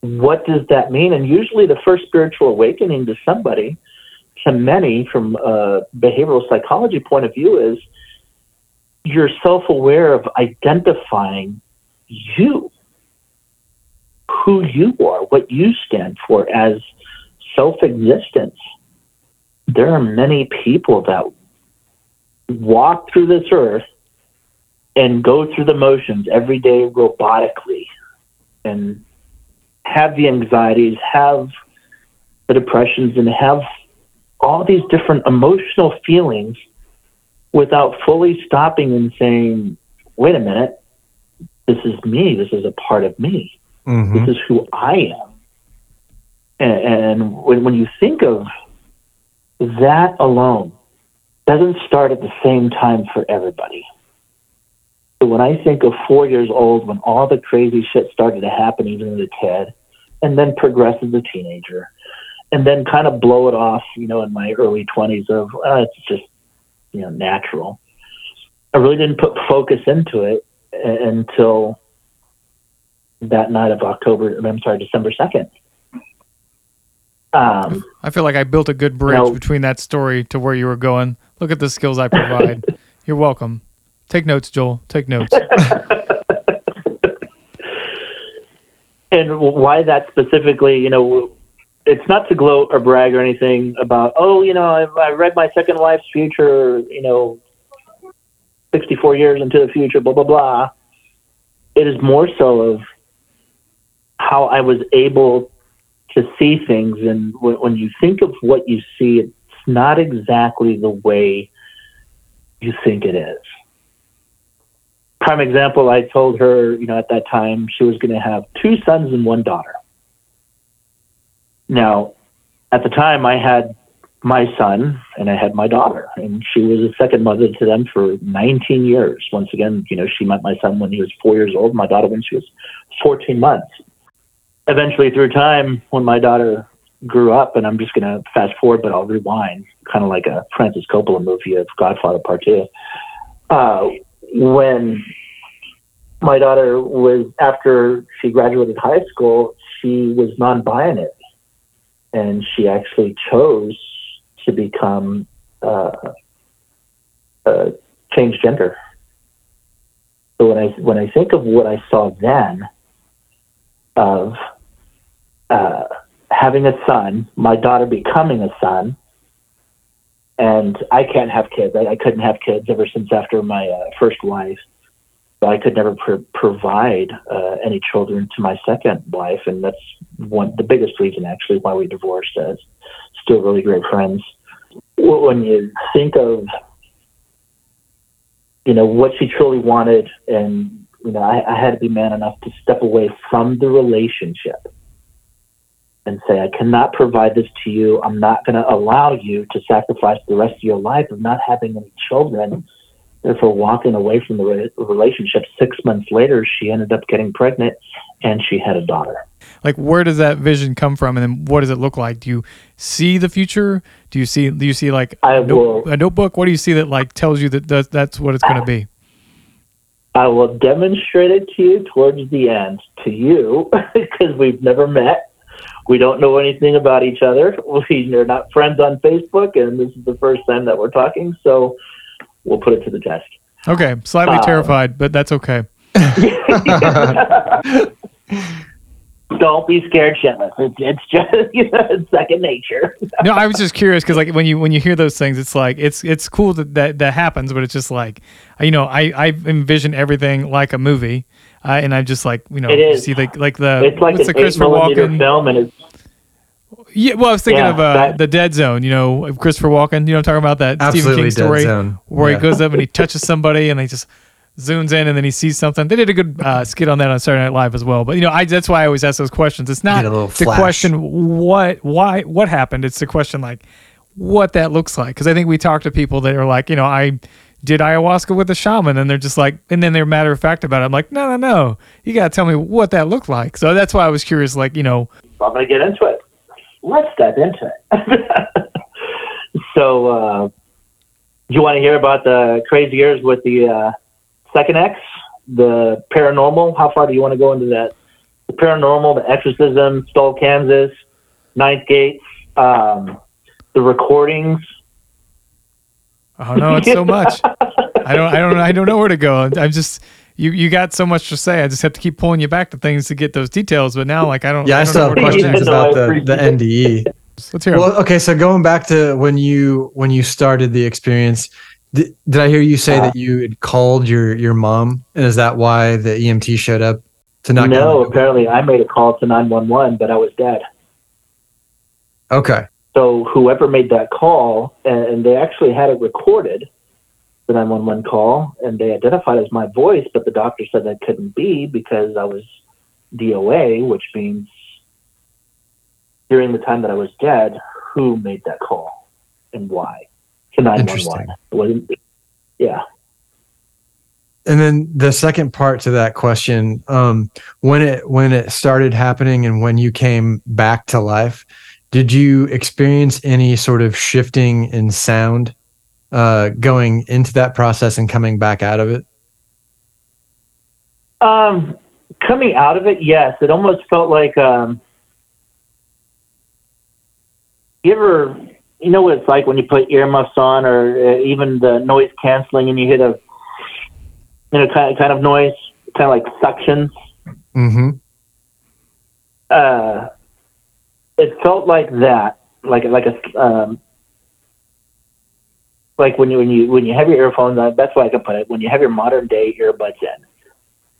what does that mean? And usually the first spiritual awakening to somebody, to many from a behavioral psychology point of view, is you're self aware of identifying you, who you are, what you stand for as self existence. There are many people that walk through this earth and go through the motions every day robotically and have the anxieties, have the depressions, and have all these different emotional feelings without fully stopping and saying, wait a minute, this is me. This is a part of me. Mm-hmm. This is who I am. And, and when, when you think of that alone, doesn't start at the same time for everybody. So when I think of four years old, when all the crazy shit started to happen, even as a kid, and then progress as a teenager, and then kind of blow it off, you know, in my early 20s of, uh, it's just you know natural. I really didn't put focus into it until that night of October. I'm sorry, December second. Um, I feel like I built a good bridge you know, between that story to where you were going. Look at the skills I provide. You're welcome. Take notes, Joel. Take notes. and why that specifically, you know, it's not to gloat or brag or anything about, oh, you know, I, I read my second wife's future, you know, 64 years into the future, blah, blah, blah. It is more so of how I was able to see things. And when, you think of what you see, it's not exactly the way you think it is. Prime example, I told her, you know, at that time she was going to have two sons and one daughter. Now, at the time, I had my son and I had my daughter, and she was a second mother to them for 19 years. Once again, you know, she met my son when he was four years old, my daughter when she was 14 months. Eventually, through time, when my daughter grew up, and I'm just going to fast forward, but I'll rewind, kind of like a Francis Coppola movie of Godfather Part Two. Uh, when my daughter was after she graduated high school, she was non-binary and she actually chose to become uh, uh, transgender. So when I when I think of what I saw then, of uh, having a son, my daughter becoming a son, and I can't have kids. I, I couldn't have kids ever since after my uh, first wife. I could never pr- provide uh, any children to my second wife, and that's one the biggest reason actually why we divorced. As still really great friends. When you think of you know what she truly wanted, and you know I, I had to be man enough to step away from the relationship and say, I cannot provide this to you. I'm not going to allow you to sacrifice the rest of your life of not having any children Therefore, walking away from the re- relationship, six months later, she ended up getting pregnant and she had a daughter. Like, where does that vision come from, and then what does it look like? Do you see the future? Do you see? Do you see like a, note, a notebook? What do you see that like tells you that that's, that's what it's going to be? I will demonstrate it to you towards the end to you because we've never met. We don't know anything about each other. We are not friends on Facebook, and this is the first time that we're talking. So we'll put it to the test. Okay, slightly Um, terrified, but that's okay. Don't be scared shitless. It's, it's just you know, it's second nature. no, I was just curious because like when you when you hear those things, it's like it's it's cool that that, that happens, but it's just like you know I I envision everything like a movie, uh, and I'm just like you know It is. see like like the It's like what's an the Christopher Walken film, and it's yeah well I was thinking Yeah, of uh, that- the Dead Zone you know of Christopher Walken you know I'm talking about that Absolutely Stephen King story Zone. where Yeah. he goes up and he touches somebody and he just zooms in and then he sees something. They did a good uh, skit on that on Saturday Night Live as well. But you know, I that's why I always ask those questions. It's not a the flash. question what why what happened. It's the question like what that looks like. Because I think we talk to people that are like, you know, I did ayahuasca with a shaman, and they're just like, and then they're matter of fact about it. I'm like, no, no, no, you gotta tell me what that looked like. So that's why I was curious. Like, you know, I'm to get into it. Let's dive into it. so, uh, you want to hear about the crazy years with the uh, second X, the paranormal? How far do you want to go into that? The paranormal, the exorcism, Stull, Kansas, Ninth Gate, um, the recordings. Oh no, it's so much. I don't, I don't, I don't know where to go. I'm just. You, you got so much to say. I just have to keep pulling you back to things to get those details. But now, like, I don't. Yeah, I don't still have where to go questions next. No, I about the, the NDE. Let's hear. Well, okay, so going back to when you when you started the experience, did, did I hear you say Uh, that you had called your your mom, and is that why the EMT showed up to knock? no, apparently I made a call to 911, but I was dead. Okay, So whoever made that call, and, they actually had it recorded, the 911 call, and they identified as my voice, but the doctor said that couldn't be because I was DOA, which means during the time that I was dead, who made that call and why to 911. Interesting. It wasn't, yeah. and then the second part to that question, um, when it when it started happening and when you came back to life, did you experience any sort of shifting in sound uh, going into that process and coming back out of it? Um, coming out of it, yes, it almost felt like um, you ever, you know what it's like when you put earmuffs on, or uh, even the noise canceling, and you hit a, you know, kind of, kind of noise, kind of like suction. Mm-hmm. Uh, it felt like that, like like a, um, like when you when you when you have your earphones on. That's why I can put it. When you have your modern day earbuds in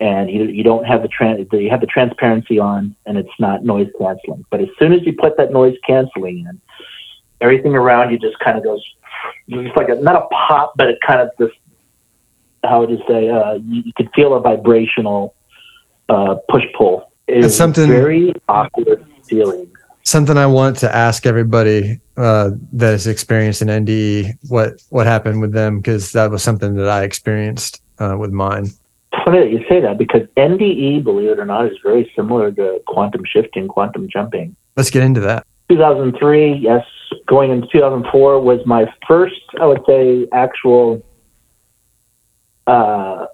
and you you don't have the trans you have the transparency on and it's not noise canceling. But as soon as you put that noise canceling in, everything around you just kind of goes It's like a not a pop, but it kind of just how would you say uh, you, you could feel a vibrational uh, push pull. It's something- very awkward feeling. Something I want to ask everybody uh, that has experienced an NDE what what happened with them because that was something that I experienced uh, with mine. Funny that you say that because NDE, believe it or not, is very similar to quantum shifting, quantum jumping. Let's get into that. 2003, yes, going into 2004 was my first, I would say, actual, uh,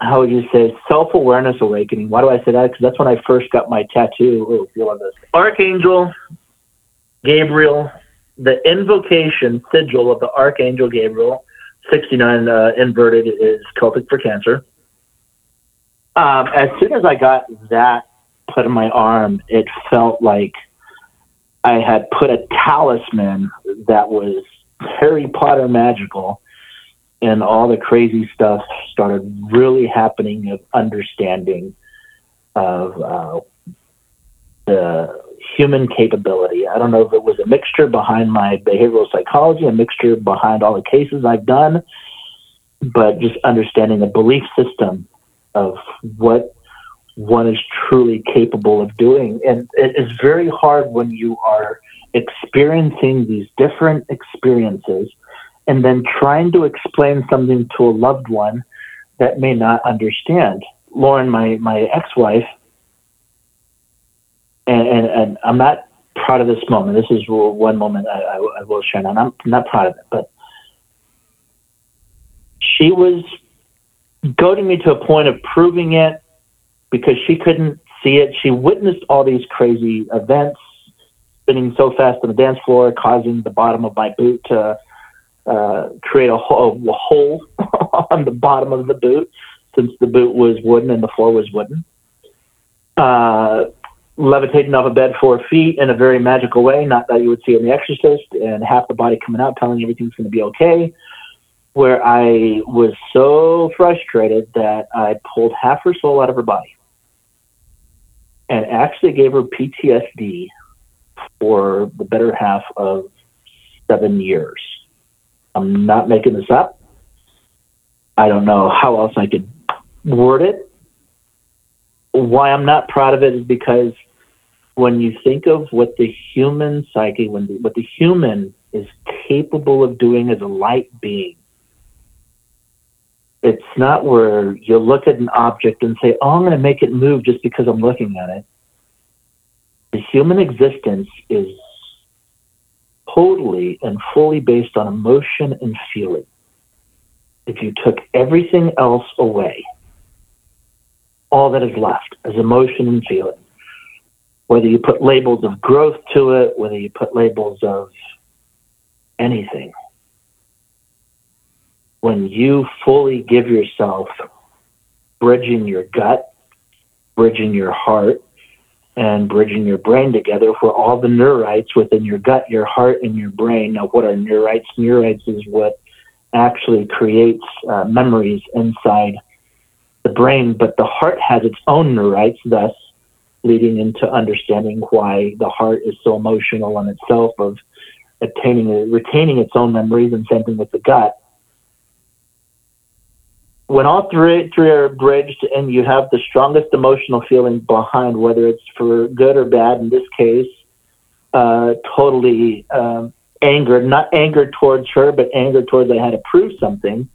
how would you say, self awareness awakening. Why do I say that? Because that's when I first got my tattoo. Oh, feel this. Archangel Gabriel, the invocation sigil of the Archangel Gabriel, 69 uh, inverted is Celtic for cancer. Um, as soon as I got that put in my arm, it felt like I had put a talisman that was Harry Potter magical, and all the crazy stuff started really happening of understanding of uh, the human capability. I don't know if it was a mixture behind my behavioral psychology, a mixture behind all the cases I've done, but just understanding the belief system of what one is truly capable of doing. And it is very hard when you are experiencing these different experiences and then trying to explain something to a loved one that may not understand. Lauren, my, my ex wife, and, and, and I'm not proud of this moment. This is one moment I, I, I will share, and I'm not proud of it, but she was goading me to a point of proving it because she couldn't see it. She witnessed all these crazy events, spinning so fast on the dance floor, causing the bottom of my boot to uh, create a, ho- a hole on the bottom of the boot, since the boot was wooden and the floor was wooden. Uh, levitating off a bed four feet in a very magical way, not that you would see in The Exorcist, and half the body coming out telling everything's going to be okay. Where I was so frustrated that I pulled half her soul out of her body and actually gave her PTSD for the better half of seven years. I'm not making this up. I don't know how else I could word it. Why I'm not proud of it is because when you think of what the human psyche, when the, what the human is capable of doing as a light being, it's not where you look at an object and say, "Oh, I'm going to make it move just because I'm looking at it." The human existence is totally and fully based on emotion and feeling. If you took everything else away, all that is left is emotion and feeling whether you put labels of growth to it, whether you put labels of anything. When you fully give yourself bridging your gut, bridging your heart, and bridging your brain together for all the neurites within your gut, your heart, and your brain. Now, what are neurites? Neurites is what actually creates uh, memories inside the brain, but the heart has its own neurites, thus leading into understanding why the heart is so emotional in itself of attaining retaining its own memories and same thing with the gut when all three three are bridged and you have the strongest emotional feeling behind whether it's for good or bad in this case uh, totally um, angered not anger towards her but anger towards i had to prove something.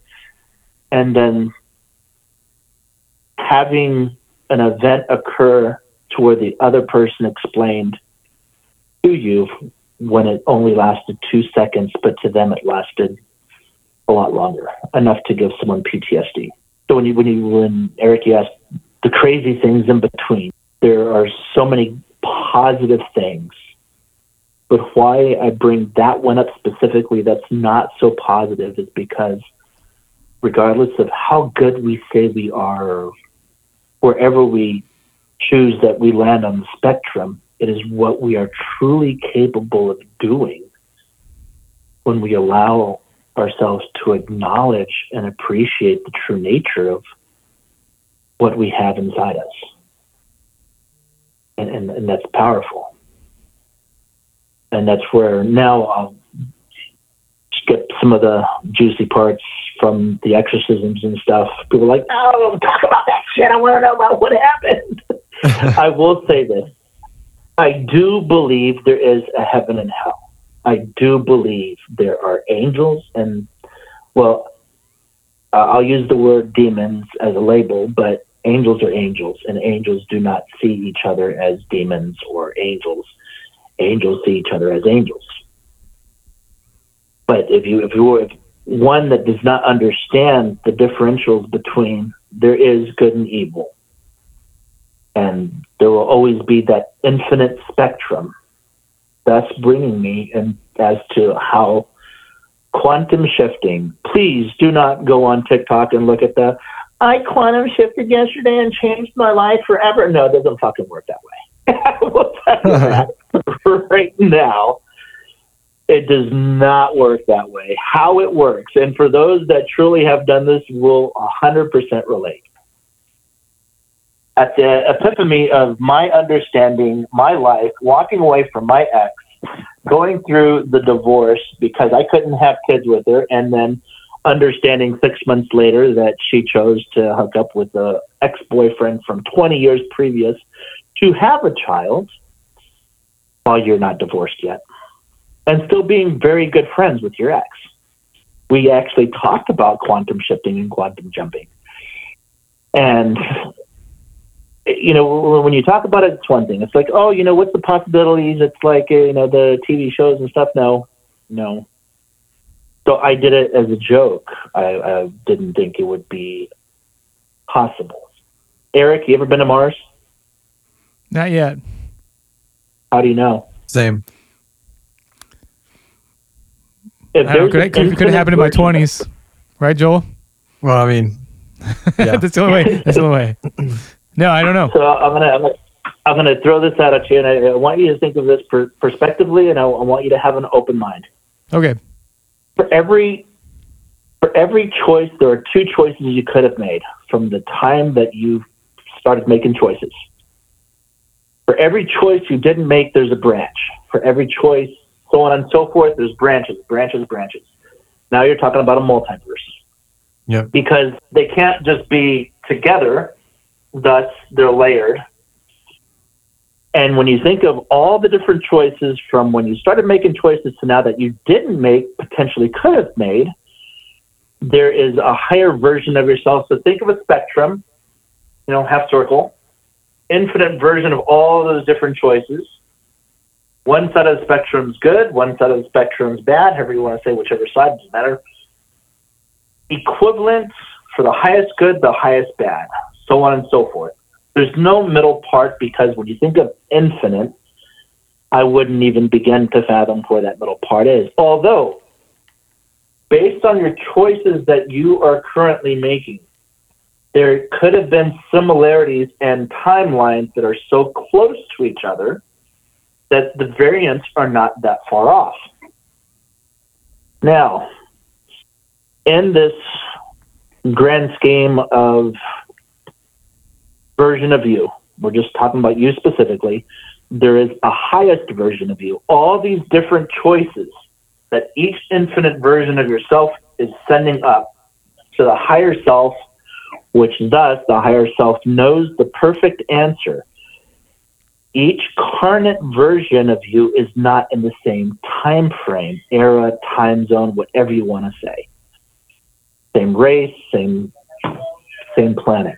And then having an event occur to where the other person explained to you when it only lasted two seconds, but to them it lasted a lot longer, enough to give someone PTSD. So when you when you when Eric you asked the crazy things in between, there are so many positive things. But why I bring that one up specifically that's not so positive is because regardless of how good we say we are wherever we choose that we land on the spectrum, it is what we are truly capable of doing when we allow ourselves to acknowledge and appreciate the true nature of what we have inside us. And, and, and that's powerful. And that's where now I'll skip some of the juicy parts from the exorcisms and stuff. People are like, oh, talk about that shit. I want to know about what happened. I will say this. I do believe there is a heaven and hell. I do believe there are angels and, well, I'll use the word demons as a label, but angels are angels, and angels do not see each other as demons or angels. Angels see each other as angels. But if you if you were one that does not understand the differentials between there is good and evil, and there will always be that infinite spectrum. That's bringing me in as to how quantum shifting. Please do not go on TikTok and look at the I quantum shifted yesterday and changed my life forever. No, it doesn't fucking work that way. right now, it does not work that way. How it works, and for those that truly have done this, will 100% relate at the epiphany of my understanding my life, walking away from my ex, going through the divorce because I couldn't have kids with her, and then understanding six months later that she chose to hook up with a ex boyfriend from 20 years previous to have a child while you're not divorced yet, and still being very good friends with your ex. We actually talked about quantum shifting and quantum jumping. And you know, when you talk about it, it's one thing. It's like, oh, you know, what's the possibilities? It's like, uh, you know, the TV shows and stuff. No, no. So I did it as a joke. I, I didn't think it would be possible. Eric, you ever been to Mars? Not yet. How do you know? Same. If know. Could, an it could, could infinite happen in my twenties, right, Joel? Well, I mean, yeah. That's the only way. That's the only way. No, I don't know. So I'm gonna I'm gonna, I'm gonna throw this out at you, and I, I want you to think of this per, perspectively, and I, I want you to have an open mind. Okay. For every for every choice, there are two choices you could have made from the time that you started making choices. For every choice you didn't make, there's a branch. For every choice, so on and so forth, there's branches, branches, branches. Now you're talking about a multiverse. Yep. Because they can't just be together, thus they're layered. And when you think of all the different choices from when you started making choices to now that you didn't make, potentially could have made, there is a higher version of yourself. So think of a spectrum, you know, half circle, infinite version of all those different choices. One side of the spectrum's good, one side of the spectrum's bad, however you want to say, whichever side doesn't matter. Equivalent for the highest good, the highest bad, so on and so forth. There's no middle part because when you think of infinite, I wouldn't even begin to fathom where that middle part is. Although, based on your choices that you are currently making, there could have been similarities and timelines that are so close to each other that the variants are not that far off. Now, in this grand scheme of version of you, we're just talking about you specifically, there is a highest version of you. All these different choices that each infinite version of yourself is sending up to the higher self, which thus the higher self knows the perfect answer. Each carnate version of you is not in the same time frame, era, time zone, whatever you want to say. Same race, same same planet.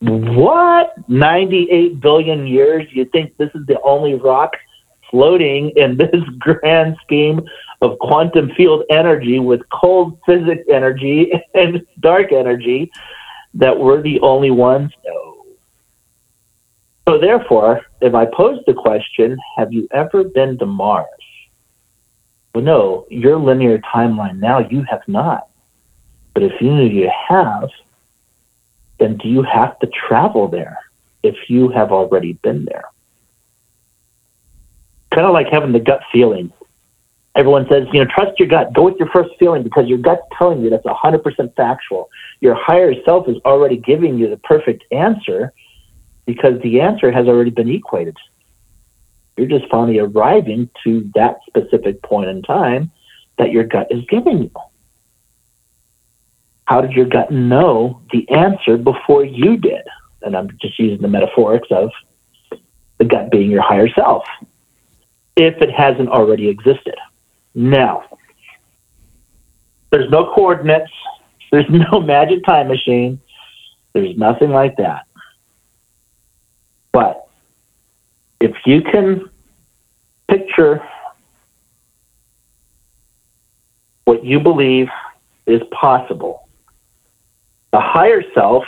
What? 98 billion years? You think this is the only rock floating in this grand scheme of quantum field energy with cold physics energy and dark energy that we're the only ones? No. So, therefore, if I pose the question, have you ever been to Mars? Well, no, your linear timeline now, you have not. But if you knew you have, then do you have to travel there if you have already been there? Kind of like having the gut feeling. Everyone says, you know, trust your gut. Go with your first feeling because your gut's telling you that's 100% factual. Your higher self is already giving you the perfect answer because the answer has already been equated. You're just finally arriving to that specific point in time that your gut is giving you. How did your gut know the answer before you did? And I'm just using the metaphorics of the gut being your higher self, if it hasn't already existed. Now, there's no coordinates, there's no magic time machine, there's nothing like that. But if you can picture what you believe is possible, the higher self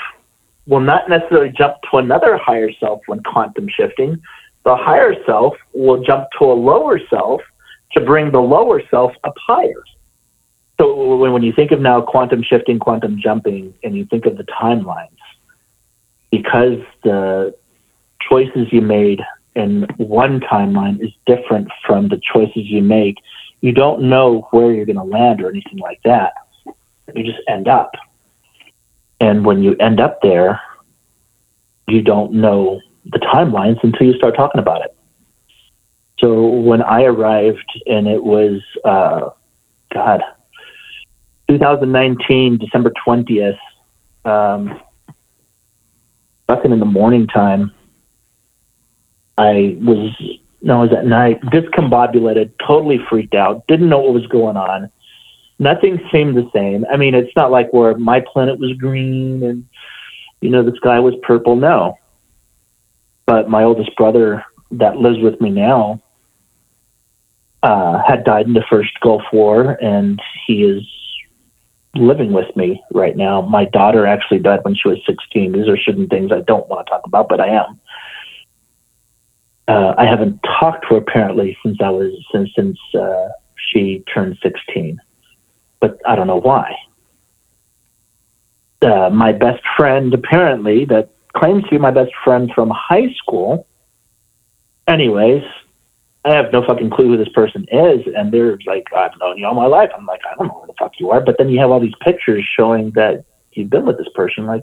will not necessarily jump to another higher self when quantum shifting. The higher self will jump to a lower self to bring the lower self up higher. So when, you think of now quantum shifting, quantum jumping, and you think of the timelines, because the choices you made in one timeline is different from the choices you make, you don't know where you're going to land or anything like that. You just end up. And when you end up there, you don't know the timelines until you start talking about it. So when I arrived, and it was, uh, God, 2019, December 20th, um, in the morning time, I was, no, it was at night, discombobulated, totally freaked out, didn't know what was going on nothing seemed the same. I mean, it's not like where my planet was green and you know the sky was purple. No, but my oldest brother that lives with me now uh, had died in the first Gulf War, and he is living with me right now. My daughter actually died when she was 16. These are certain things I don't want to talk about, but I am. Uh, I haven't talked to her apparently since I was since since uh, she turned 16, but I don't know why. Uh, my best friend, apparently, that claims to be my best friend from high school. Anyways, I have no fucking clue who this person is, and they're like, I've known you all my life. I'm like, I don't know who the fuck you are. But then you have all these pictures showing that you've been with this person. Like,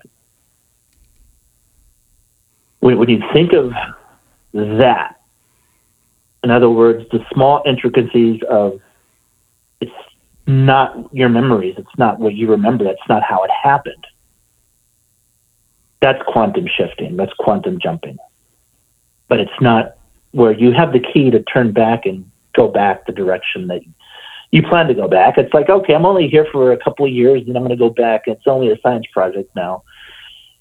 when, when you think of that, in other words, the small intricacies of it's not your memories, it's not what you remember, that's not how it happened. That's quantum shifting, that's quantum jumping. But it's not where you have the key to turn back and go back the direction that you plan to go back. It's like, okay, I'm only here for a couple of years and I'm going to go back. It's only a science project now.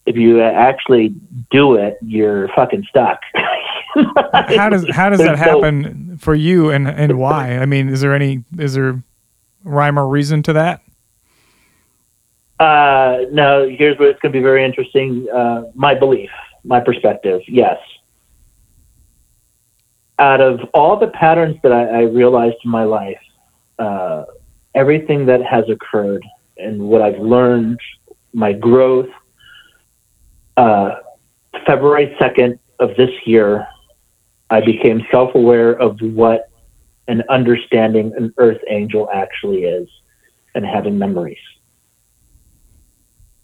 If you actually do it, you're fucking stuck. how does how does that happen for you and and why? I mean, is there any is there rhyme or reason to that? Uh, no. Here's where it's going to be very interesting. Uh, my belief, my perspective. Yes, out of all the patterns that I, I realized in my life, uh, everything that has occurred and what I've learned, my growth, uh, February 2nd of this year, I became self aware of what an understanding an earth angel actually is and having memories.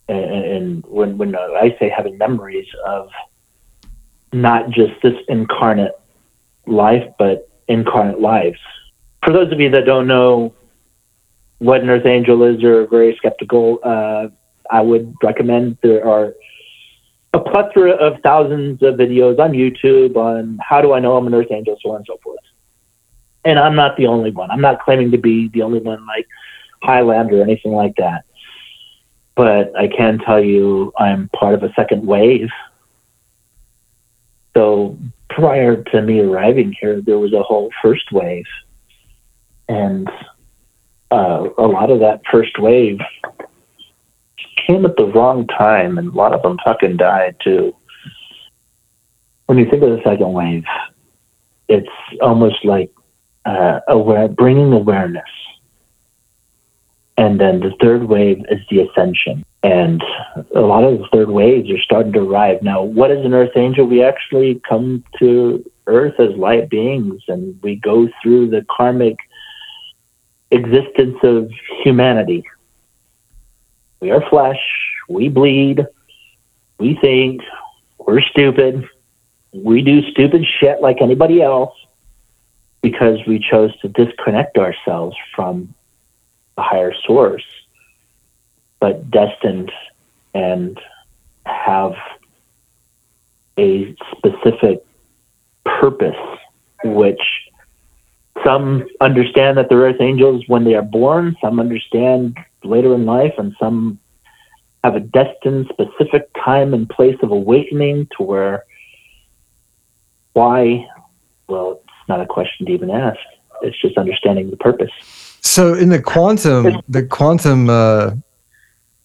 And, and when, when I say having memories of not just this incarnate life, but incarnate lives. For those of you that don't know what an earth angel is or are very skeptical, uh, I would recommend there are a plethora of thousands of videos on YouTube on how do I know I'm an earth angel, so on and so forth. And I'm not the only one. I'm not claiming to be the only one like Highlander or anything like that. But I can tell you I'm part of a second wave. So prior to me arriving here, there was a whole first wave, and uh, a lot of that first wave came at the wrong time, and a lot of them fucking died too. When you think of the second wave, it's almost like uh, aware, bringing awareness, and then the third wave is the ascension and a lot of the third waves are starting to arrive. Now, what is an earth angel? We actually come to earth as light beings and we go through the karmic existence of humanity. We are flesh, we bleed, we think, we're stupid, we do stupid shit like anybody else because we chose to disconnect ourselves from the higher source but destined and have a specific purpose, which some understand that they're earth angels when they are born, some understand later in life, and some have a destined specific time and place of awakening to where why well it's not a question to even ask it's just understanding the purpose so in the quantum the quantum uh,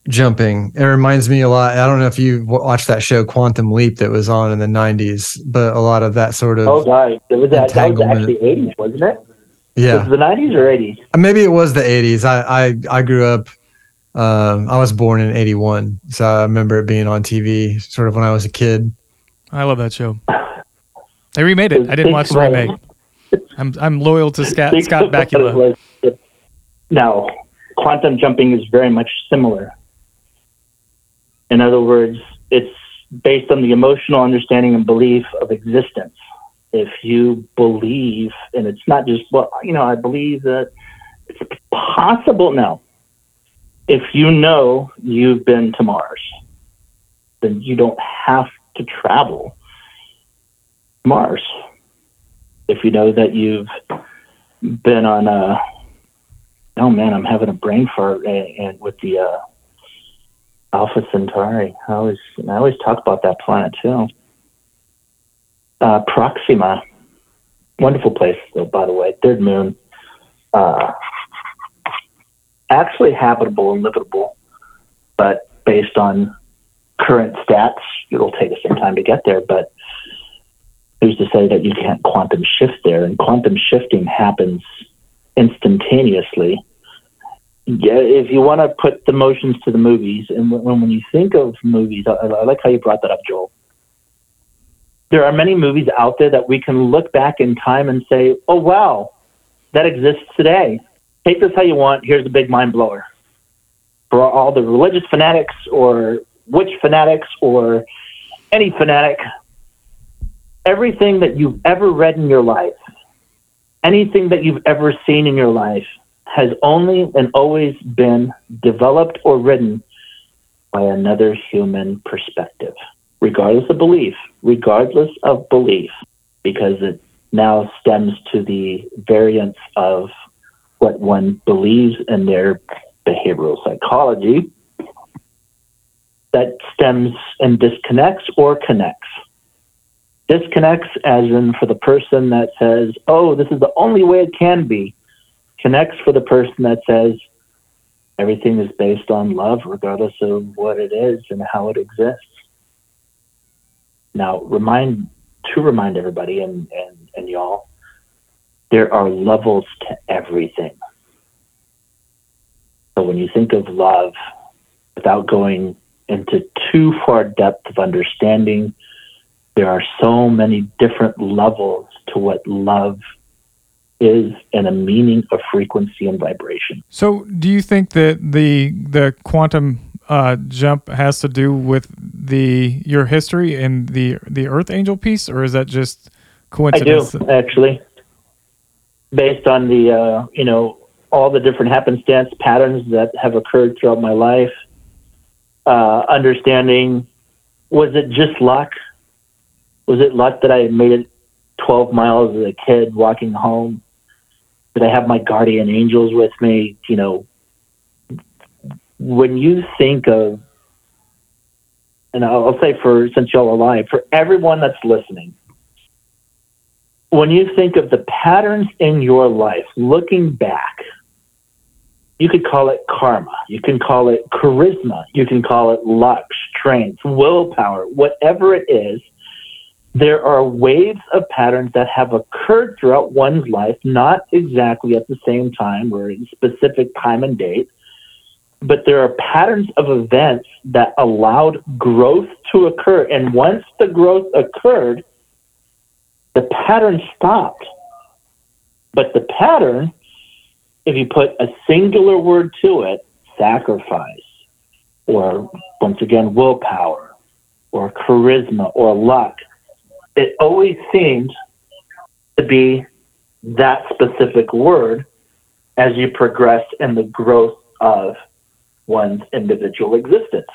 jumping. It reminds me a lot. I don't know if you watched that show Quantum Leap that was on in the '90s, but a lot of that sort of oh god, it was that, that was actually '80s, wasn't it? Yeah, was the '90s or '80s? Uh, maybe it was the '80s. I I, I grew up. Um, I was born in '81, so I remember it being on TV, sort of when I was a kid. I love that show. They remade it. I didn't watch the remake. I'm I'm loyal to Scott Scott Bakula. Now, quantum jumping is very much similar in other words, it's based on the emotional understanding and belief of existence. If you believe, and it's not just, well, you know, I believe that it's possible. No. If you know you've been to Mars, then you don't have to travel Mars. If you know that you've been on a, oh man, I'm having a brain fart and, and with the uh, Alpha Centauri. I always I always talk about that planet too. Uh, Proxima, wonderful place though. By the way, third moon. Uh, actually habitable and livable, but based on current stats, it'll take us some time to get there. But who's to say that you can't quantum shift there? And quantum shifting happens instantaneously. Yeah, if you want to put the motions to the movies, and when, when you think of movies, I, I like how you brought that up, Joel. There are many movies out there that we can look back in time and say, oh, wow, that exists today. Take this how you want. Here's a big mind blower. For all the religious fanatics or witch fanatics or any fanatic, everything that you've ever read in your life, anything that you've ever seen in your life, has only and always been developed or written by another human perspective, regardless of belief, regardless of belief, because it now stems to the variance of what one believes in their behavioral psychology that stems and disconnects or connects. Disconnects, as in for the person that says, oh, this is the only way it can be. Connects for the person that says, everything is based on love, regardless of what it is and how it exists. Now, remind to remind everybody and, and, and y'all, there are levels to everything. So when you think of love, without going into too far depth of understanding, there are so many different levels to what love is and a meaning of frequency and vibration. So, do you think that the the quantum uh, jump has to do with the your history and the the Earth Angel piece, or is that just coincidence? I do actually, based on the uh, you know all the different happenstance patterns that have occurred throughout my life. Uh, understanding, was it just luck? Was it luck that I made it 12 miles as a kid walking home? Did I have my guardian angels with me? You know, when you think of, and I'll say for since y'all are alive, for everyone that's listening, when you think of the patterns in your life, looking back, you could call it karma. You can call it charisma. You can call it luck, strength, willpower, whatever it is. There are waves of patterns that have occurred throughout one's life, not exactly at the same time or in specific time and date, but there are patterns of events that allowed growth to occur. And once the growth occurred, the pattern stopped. But the pattern if you put a singular word to it, sacrifice, or once again, willpower, or charisma, or luck, it always seems to be that specific word as you progress in the growth of one's individual existence.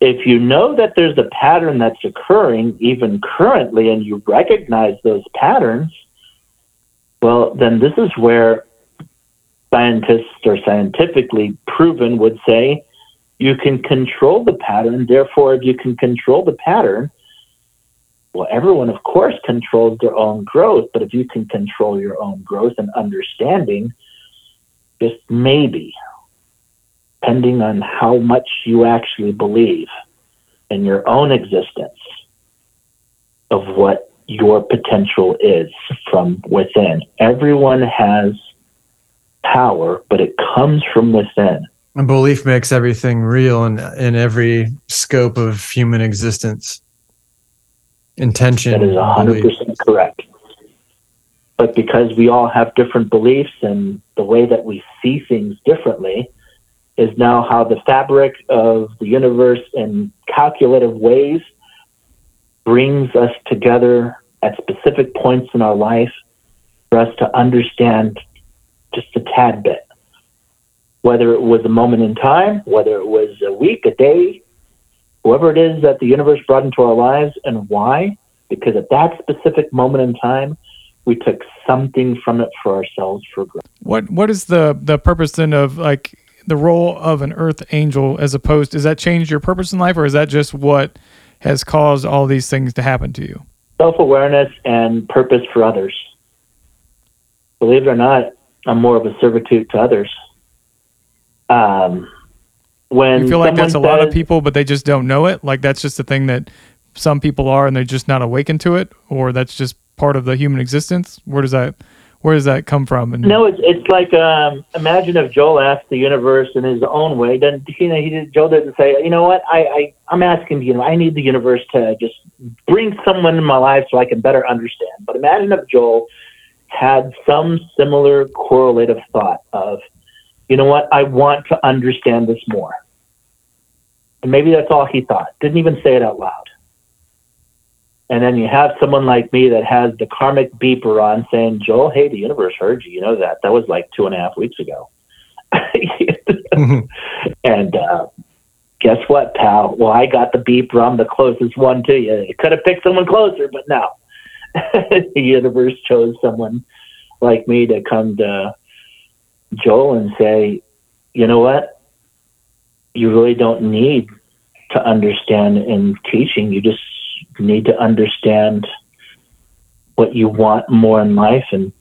If you know that there's a pattern that's occurring even currently and you recognize those patterns, well, then this is where scientists or scientifically proven would say you can control the pattern. Therefore, if you can control the pattern, well, everyone, of course, controls their own growth. But if you can control your own growth and understanding, just maybe, depending on how much you actually believe in your own existence of what your potential is from within. Everyone has power, but it comes from within. And belief makes everything real in, in every scope of human existence. Intention. That is 100% belief. correct. But because we all have different beliefs and the way that we see things differently, is now how the fabric of the universe in calculative ways brings us together at specific points in our life for us to understand just a tad bit. Whether it was a moment in time, whether it was a week, a day, whoever it is that the universe brought into our lives, and why, because at that specific moment in time, we took something from it for ourselves for growth. What What is the the purpose then of like the role of an earth angel as opposed? Does that change your purpose in life, or is that just what has caused all these things to happen to you? Self awareness and purpose for others. Believe it or not, I'm more of a servitude to others. Um, when You feel like that's a lot of people, but they just don't know it. Like that's just a thing that some people are, and they're just not awakened to it, or that's just part of the human existence. Where does that, where does that come from? And No, it's it's like um, imagine if Joel asked the universe in his own way. Then you know he did, Joel didn't say, you know what, I, I I'm asking you universe. I need the universe to just bring someone in my life so I can better understand. But imagine if Joel had some similar correlative thought of, you know what, I want to understand this more. And maybe that's all he thought. Didn't even say it out loud. And then you have someone like me that has the karmic beeper on saying, Joel, hey, the universe heard you. You know that. That was like two and a half weeks ago. and uh, guess what, pal? Well, I got the beeper. I'm the closest one to you. You could have picked someone closer, but no. the universe chose someone like me to come to Joel and say, you know what? You really don't need to understand in teaching. You just need to understand what you want more in life and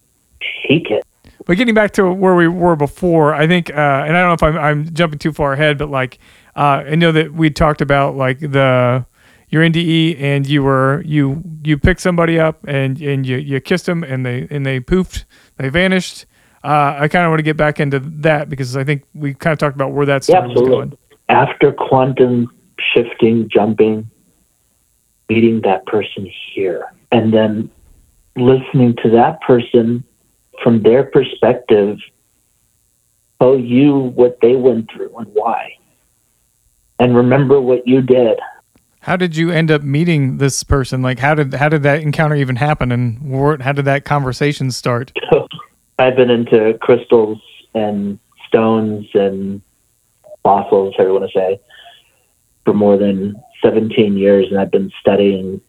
take it. But getting back to where we were before, I think, uh, and I don't know if I'm, I'm jumping too far ahead, but like, uh, I know that we talked about like the your NDE, and you were you you picked somebody up and and you you kissed them, and they and they poofed, they vanished. Uh, I kind of want to get back into that because I think we kind of talked about where that Yeah, was going. After quantum shifting, jumping, meeting that person here, and then listening to that person from their perspective tell you what they went through and why. And remember what you did. How did you end up meeting this person? Like, how did how did that encounter even happen, and where, how did that conversation start? I've been into crystals and stones and fossils, you want to say, for more than 17 years, and I've been studying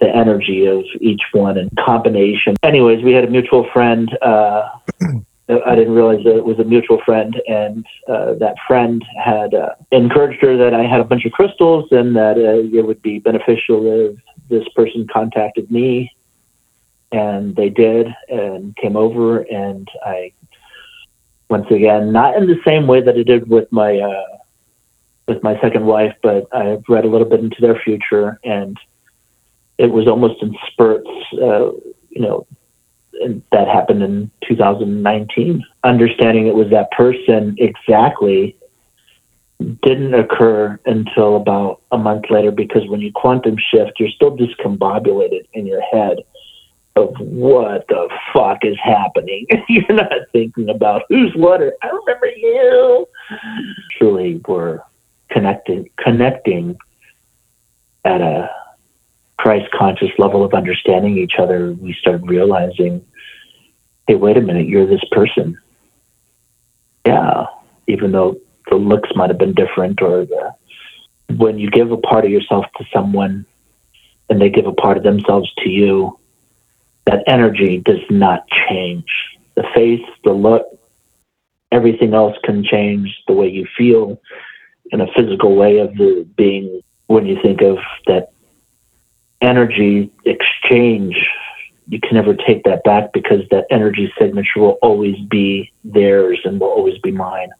the energy of each one and combination. Anyways, we had a mutual friend. Uh, I didn't realize that it was a mutual friend, and uh, that friend had uh, encouraged her that I had a bunch of crystals and that uh, it would be beneficial if this person contacted me and they did and came over and I once again not in the same way that I did with my uh, with my second wife, but I read a little bit into their future and it was almost in spurts, uh, you know, that happened in 2019. Understanding it was that person exactly didn't occur until about a month later because when you quantum shift, you're still discombobulated in your head of what the fuck is happening. You're not thinking about who's what or I remember you. Truly, we're connecting, connecting at a Christ conscious level of understanding each other. We start realizing, hey, wait a minute, you're this person. Yeah, even though the looks might have been different or the when you give a part of yourself to someone and they give a part of themselves to you, that energy does not change. The face, the look, everything else can change the way you feel in a physical way of the being when you think of that energy exchange you can never take that back because that energy signature will always be theirs and will always be mine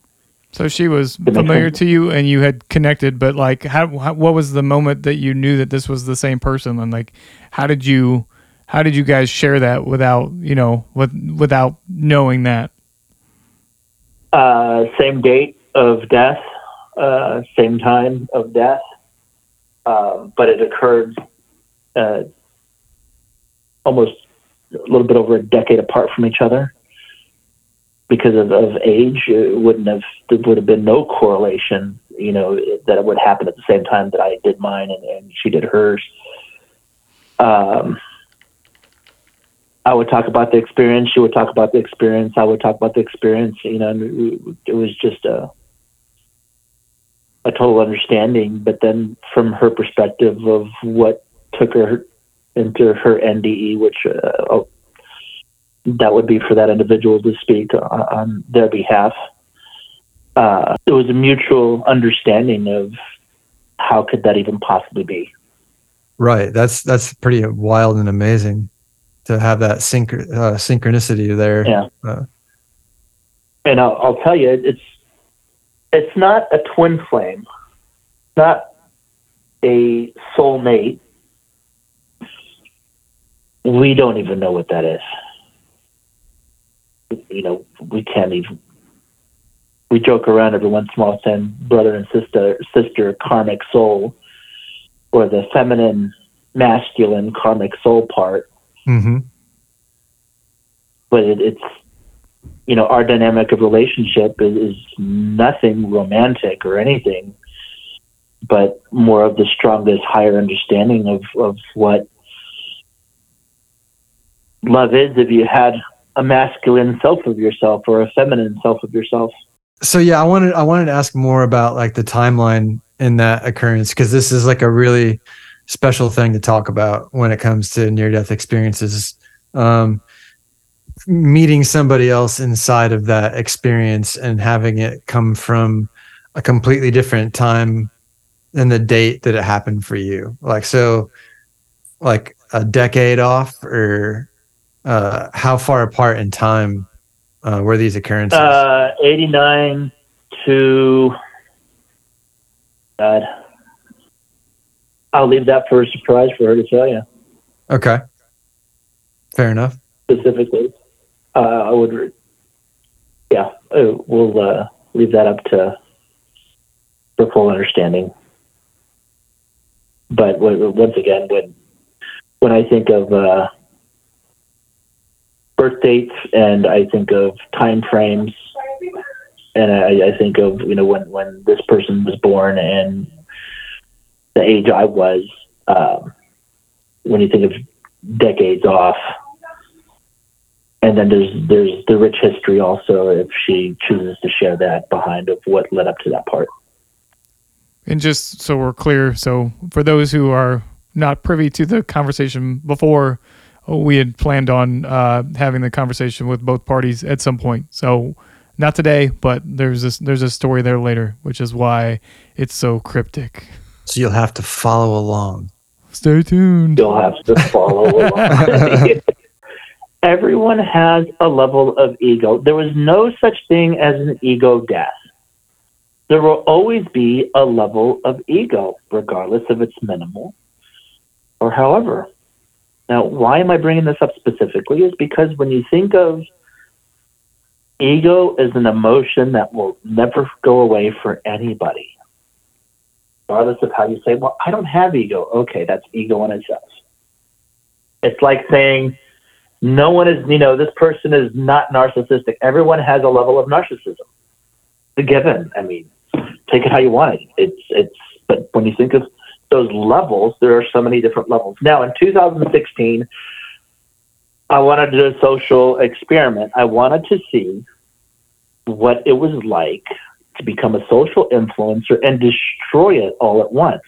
So she was familiar to you, and you had connected. But like, how, how what was the moment that you knew that this was the same person? And like, how did you how did you guys share that without you know with without knowing that? uh, same date of death, uh, same time of death, uh, but it occurred uh, almost a little bit over a decade apart from each other. Because of, of age, it wouldn't have there would have been no correlation, you know, that it would happen at the same time that I did mine and, and she did hers. Um, I would talk about the experience. She would talk about the experience. I would talk about the experience. You know, it was just a a total understanding. But then, from her perspective of what took her into her NDE, which uh, oh, that would be for that individual to speak on, on their behalf. Uh, it was a mutual understanding of how could that even possibly be. Right. That's that's pretty wild and amazing to have that synch- uh, synchronicity there. Yeah. Uh, and I'll, I'll tell you, it's it's not a twin flame, not a soulmate. We don't even know what that is. You know, we can't even. We joke around every once in a while saying brother and sister, sister karmic soul, or the feminine, masculine karmic soul part. Mm-hmm. But it, it's you know, our dynamic of relationship is, is nothing romantic or anything, but more of the strongest, higher understanding of, of what love is if you had a masculine self of yourself or a feminine self of yourself. So yeah, I wanted I wanted to ask more about like the timeline in that occurrence because this is like a really special thing to talk about when it comes to near death experiences. Um, meeting somebody else inside of that experience and having it come from a completely different time than the date that it happened for you. Like so, like a decade off, or uh, how far apart in time uh, were these occurrences? Uh, 89 to God. I'll leave that for a surprise for her to tell you okay, fair enough. specifically. Uh, I would, re- yeah, uh, we'll uh, leave that up to for full understanding. But once again, when when I think of uh, birth dates and I think of time frames, and I, I think of you know when when this person was born and the age I was, um, when you think of decades off, and then there's there's the rich history also if she chooses to share that behind of what led up to that part. And just so we're clear, so for those who are not privy to the conversation before, we had planned on uh, having the conversation with both parties at some point. So not today, but there's this there's a story there later, which is why it's so cryptic. So you'll have to follow along. Stay tuned. You'll have to follow along. Everyone has a level of ego. There was no such thing as an ego death. There will always be a level of ego, regardless if it's minimal or however. Now, why am I bringing this up specifically? Is because when you think of ego as an emotion that will never go away for anybody, regardless of how you say, well, I don't have ego. Okay, that's ego in itself. It's like saying, no one is, you know, this person is not narcissistic. Everyone has a level of narcissism. The given. I mean, take it how you want it. It's, it's, but when you think of those levels, there are so many different levels. Now, in 2016, I wanted to do a social experiment. I wanted to see what it was like to become a social influencer and destroy it all at once.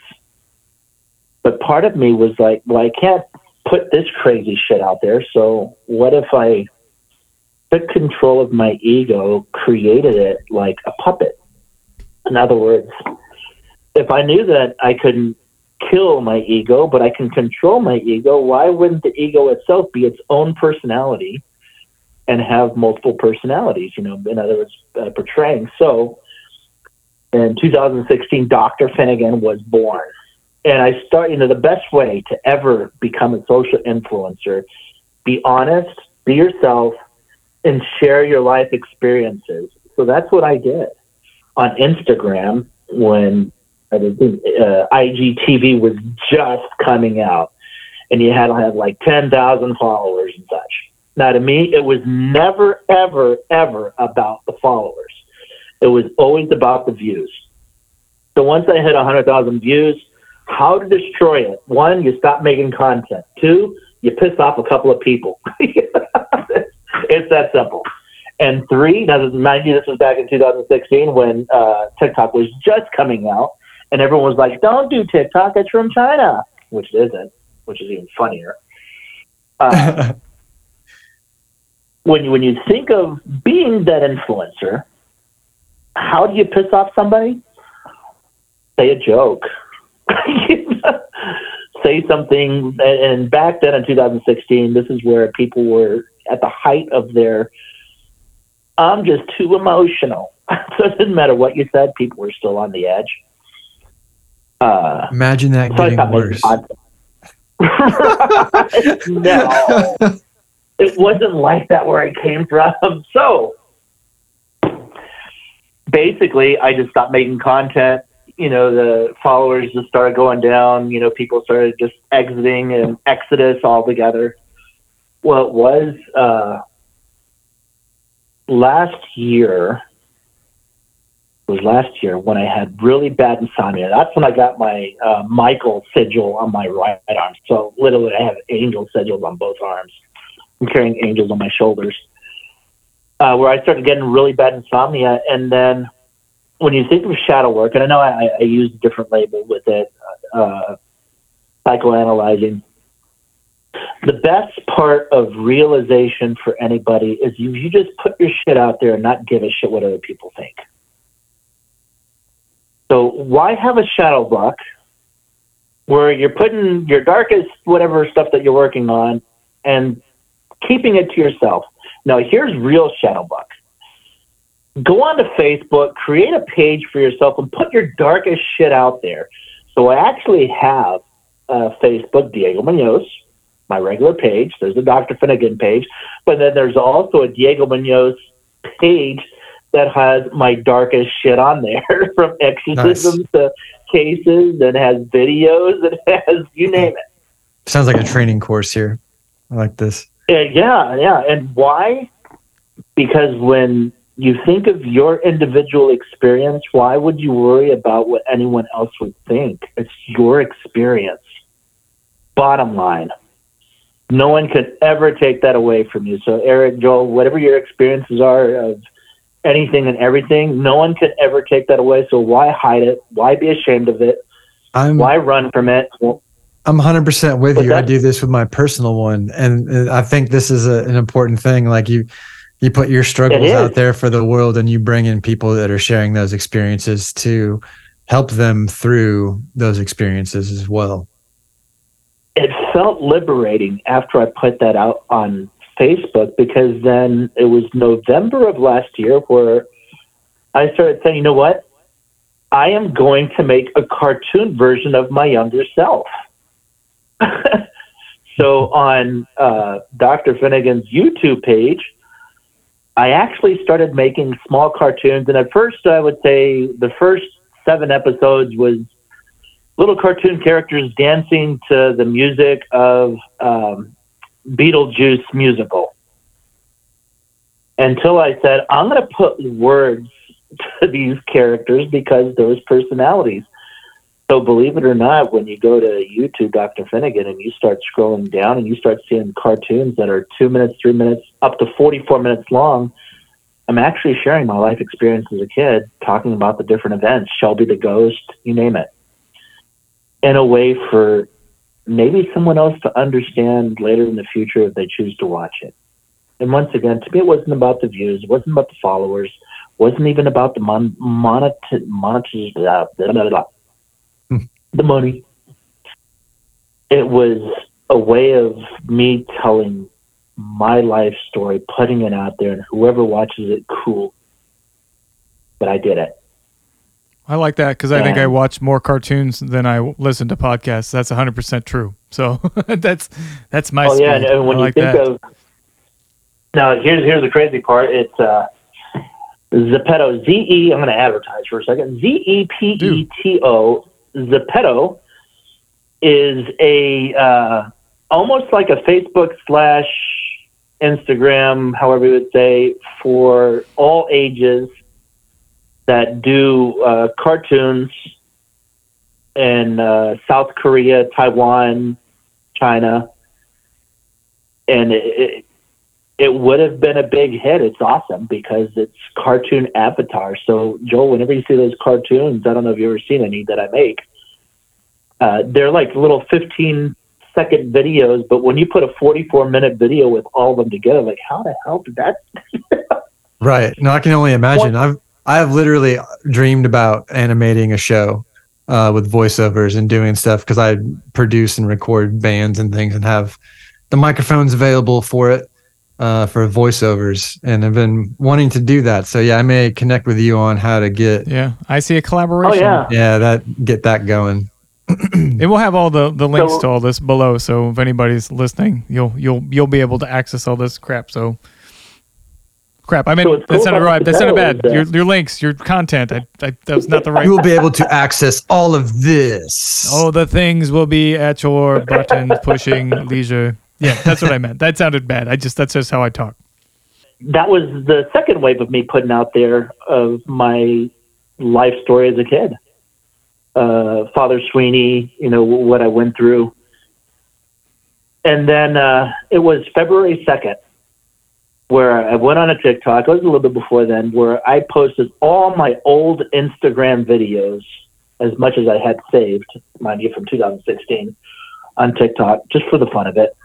But part of me was like, well, I can't put this crazy shit out there. So what if I took control of my ego, created it like a puppet? In other words, if I knew that I couldn't kill my ego, but I can control my ego, why wouldn't the ego itself be its own personality and have multiple personalities? You know, in other words, uh, portraying. So in 2016, Dr. Finigan was born. And I start, you know, the best way to ever become a social influencer, be honest, be yourself, and share your life experiences. So that's what I did on Instagram when I was, uh, IGTV was just coming out, and you had to have like 10,000 followers and such. Now, to me, it was never, ever, ever about the followers. It was always about the views. So once I hit 100,000 views, how to destroy it? One, you stop making content. Two, you piss off a couple of people. it's that simple. And three, now mind you, this was back in 2016 when uh, TikTok was just coming out, and everyone was like, "Don't do TikTok; it's from China," which it isn't, which is even funnier. Uh, when you when you think of being that influencer, how do you piss off somebody? Say a joke. Say something. And back then in 2016, this is where people were at the height of their I'm just too emotional. so it didn't matter what you said, people were still on the edge. Uh, Imagine that so getting worse. no, it wasn't like that where I came from. So basically, I just stopped making content. You know, the followers just started going down. You know, people started just exiting and exodus altogether. Well, it was uh, last year. It was last year when I had really bad insomnia. That's when I got my uh, Michael sigil on my right arm. So literally, I have angel sigils on both arms. I'm carrying angels on my shoulders. Uh, where I started getting really bad insomnia, and then when you think of shadow work, and I know I, I use a different label with it, uh, psychoanalyzing. The best part of realization for anybody is you, you just put your shit out there and not give a shit what other people think. So why have a shadow book where you're putting your darkest whatever stuff that you're working on and keeping it to yourself? Now here's real shadow book. Go onto Facebook, create a page for yourself, and put your darkest shit out there. So I actually have uh, Facebook, Diego Munoz, my regular page. There's a Dr. Finigan page, but then there's also a Diego Munoz page that has my darkest shit on there, from exorcisms to cases, and has videos, and has you name it. Sounds like a training course here. I like this. Uh, yeah, yeah. And why? Because when you think of your individual experience, why would you worry about what anyone else would think? It's your experience. Bottom line. No one could ever take that away from you. So, Eric, Joel, whatever your experiences are of anything and everything, no one could ever take that away. So, why hide it? Why be ashamed of it? I'm Why run from it? Well, I'm 100% with you. I do this with my personal one and uh, I think this is a, an important thing like you you put your struggles out there for the world and you bring in people that are sharing those experiences to help them through those experiences as well. it felt liberating after I put that out on Facebook because then it was November of last year where I started saying, you know what? I am going to make a cartoon version of my younger self. so on uh, Dr. Finigan's YouTube page, I actually started making small cartoons. And at first, I would say the first seven episodes was little cartoon characters dancing to the music of um, Beetlejuice musical. Until I said, I'm going to put words to these characters because those personalities. So believe it or not, when you go to YouTube, Dr. Finigan, and you start scrolling down and you start seeing cartoons that are two minutes, three minutes, up to 44 minutes long, I'm actually sharing my life experience as a kid, talking about the different events, Shelby the Ghost, you name it in a way for maybe someone else to understand later in the future if they choose to watch it. And once again, to me, it wasn't about the views, it wasn't about the followers, wasn't even about the mon- monet- monet- uh, blah, blah, blah. The money. It was a way of me telling my life story, putting it out there, and whoever watches it, cool. But I did it. I like that because I think I watch more cartoons than I listen to podcasts. That's 100% true. So that's that's my oh yeah, and, and when I you like think that. of now, here's here's the crazy part. It's uh, Zepeto. Z E. I'm going to advertise for a second. Z E P E T O. Zepeto is a uh, almost like a Facebook slash Instagram, however you would say, for all ages that do uh, cartoons in uh, South Korea, Taiwan, China, and it, it would have been a big hit. It's awesome because it's cartoon avatars. So Joel, whenever you see those cartoons, I don't know if you've ever seen any that I make. Uh, they're like little 15 second videos, but when you put a 44 minute video with all of them together, like how the hell did that? Right. No, I can only imagine. I've I've literally dreamed about animating a show uh, with voiceovers and doing stuff because I produce and record bands and things and have the microphones available for it. Uh, for voiceovers, and I've been wanting to do that. So yeah, I may connect with you on how to get Yeah, I see a collaboration. Oh yeah. yeah that get that going. It will have all the, the links So- to all this below, so if anybody's listening, you'll you'll you'll be able to access all this crap. So, crap. I mean, So what's that cool sounded about right. the That sounded bad. Your your links, your content. I, I that was not the right. You will be able to access all of this. All the things will be at your button pushing leisure. Yeah, that's what I meant. That sounded bad. I just that's just how I talk. that was the second wave of me putting out there of my life story as a kid. Uh, Father Sweeney, you know, what I went through. And then uh, it was February 2nd where I went on a TikTok. It was a little bit before then where I posted all my old Instagram videos as much as I had saved, mind you, from 2016 on TikTok, just for the fun of it.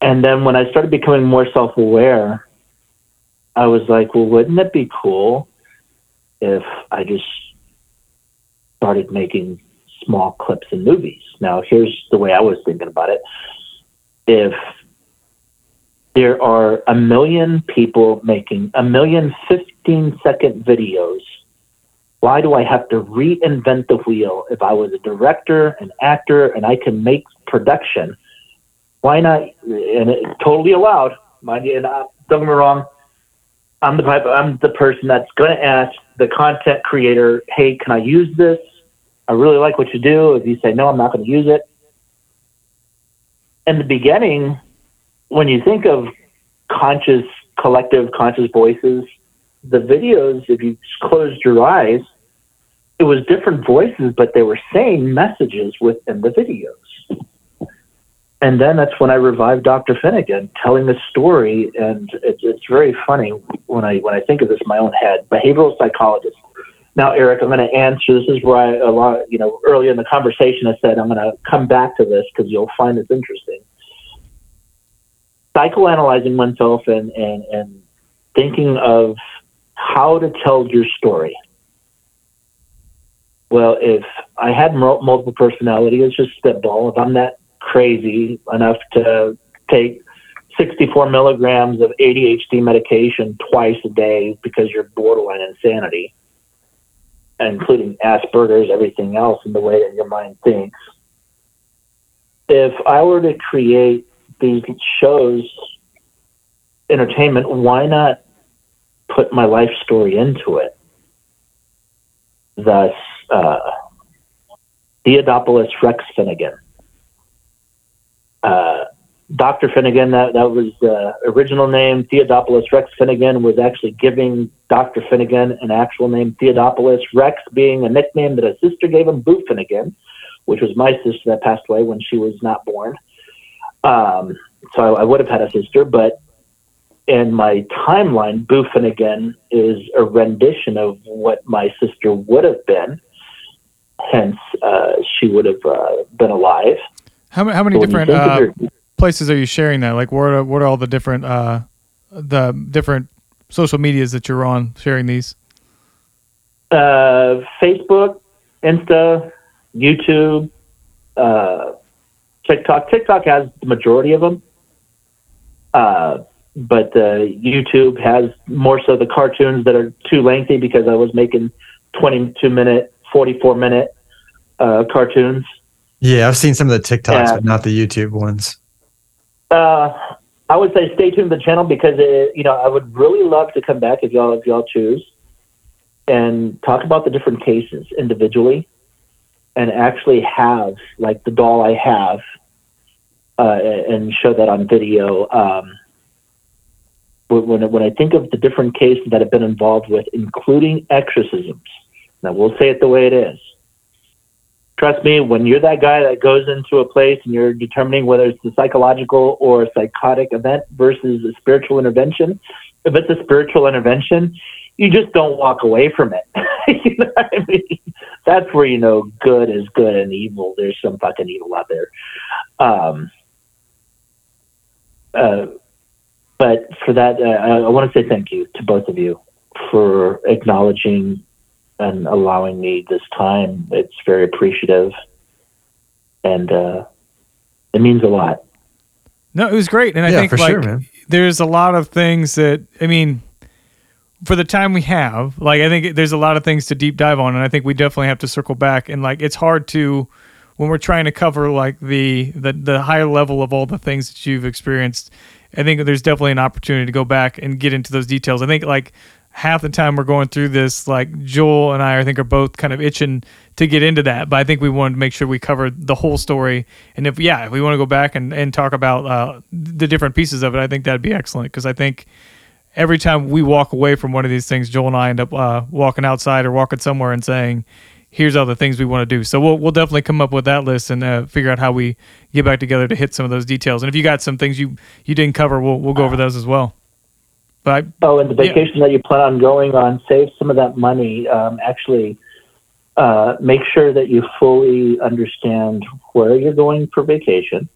And then when I started becoming more self aware, I was like, well, wouldn't it be cool if I just started making small clips and movies? Now, here's the way I was thinking about it. If there are a million people making a million 15 second videos, why do I have to reinvent the wheel if I was a director, an actor, and I can make production? Why not? And it's totally allowed, mind you. And uh, don't get me wrong, I'm the. I'm the person that's going to ask the content creator, "Hey, can I use this? I really like what you do." If you say no, I'm not going to use it. In the beginning, when you think of conscious, collective, conscious voices, the videos, if you closed your eyes, it was different voices, but they were saying messages within the videos and then that's when I revived Dr. Finigan, telling a story, and it's it's very funny when I when I think of this in my own head. Behavioral psychologist. Now, Eric, I'm going to answer. This is where I a lot, you know, earlier in the conversation, I said I'm going to come back to this because you'll find this interesting. Psychoanalyzing oneself and and and thinking of how to tell your story. Well, if I had multiple personality, it's just spitball. If I'm that crazy enough to take 64 milligrams of ADHD medication twice a day because you're borderline insanity, including Asperger's, everything else in the way that your mind thinks. If I were to create these shows, entertainment, why not put my life story into it? Thus, uh, Theodopoulos Rex Finigan uh, Dr. Finigan, that, that was the original name. Theodopoulos Rex Finigan was actually giving Dr. Finigan an actual name, Theodopoulos Rex being a nickname that a sister gave him, Boo Finigan, which was my sister that passed away when she was not born. Um, so I, I would have had a sister, but in my timeline, Boo Finigan is a rendition of what my sister would have been. Hence, uh, she would have uh, been alive. How many how many So different uh, places are you sharing that? Like, what are what are all the different uh the different social medias that you're on sharing these? uh, Facebook, Insta, YouTube, uh, TikTok. TikTok has the majority of them, uh, but uh, YouTube has more so the cartoons that are too lengthy because I was making 22 minute, 44 minute uh, cartoons. Yeah, I've seen some of the TikToks, Yeah. but not the YouTube ones. Uh, I would say stay tuned to the channel because it, you know I would really love to come back if y'all if y'all choose and talk about the different cases individually and actually have like the doll I have uh, and show that on video. Um, when when when I think of the different cases that I've been involved with, including exorcisms, now we'll say it the way it is trust me, when you're that guy that goes into a place and you're determining whether it's a psychological or a psychotic event versus a spiritual intervention, if it's a spiritual intervention, you just don't walk away from it. you know what I mean? That's where you know good is good and evil. There's some fucking evil out there. Um, uh, but for that, uh, I, I want to say thank you to both of you for acknowledging and allowing me this time. It's very appreciative, and uh, it means a lot. No, it was great, and I Yeah, think for like sure, there's a lot of things that I mean, for the time we have, like I think there's a lot of things to deep dive on, and I think we definitely have to circle back. And like it's hard to when we're trying to cover like the the the higher level of all the things that you've experienced. I think there's definitely an opportunity to go back and get into those details. I think like half the time we're going through this, like Joel and I, I think are both kind of itching to get into that. But I think we wanted to make sure we covered the whole story. And if yeah, if we want to go back and, and talk about uh, the different pieces of it, I think that'd be excellent because I think every time we walk away from one of these things, Joel and I end up uh, walking outside or walking somewhere and saying, "Here's all the things we want to do." So we'll we'll definitely come up with that list and uh, figure out how we get back together to hit some of those details. And if you got some things you you didn't cover, we'll we'll go over those as well. But I, Oh, and the Yeah. vacation that you plan on going on, save some of that money. Um, actually, uh, make sure that you fully understand where you're going for vacation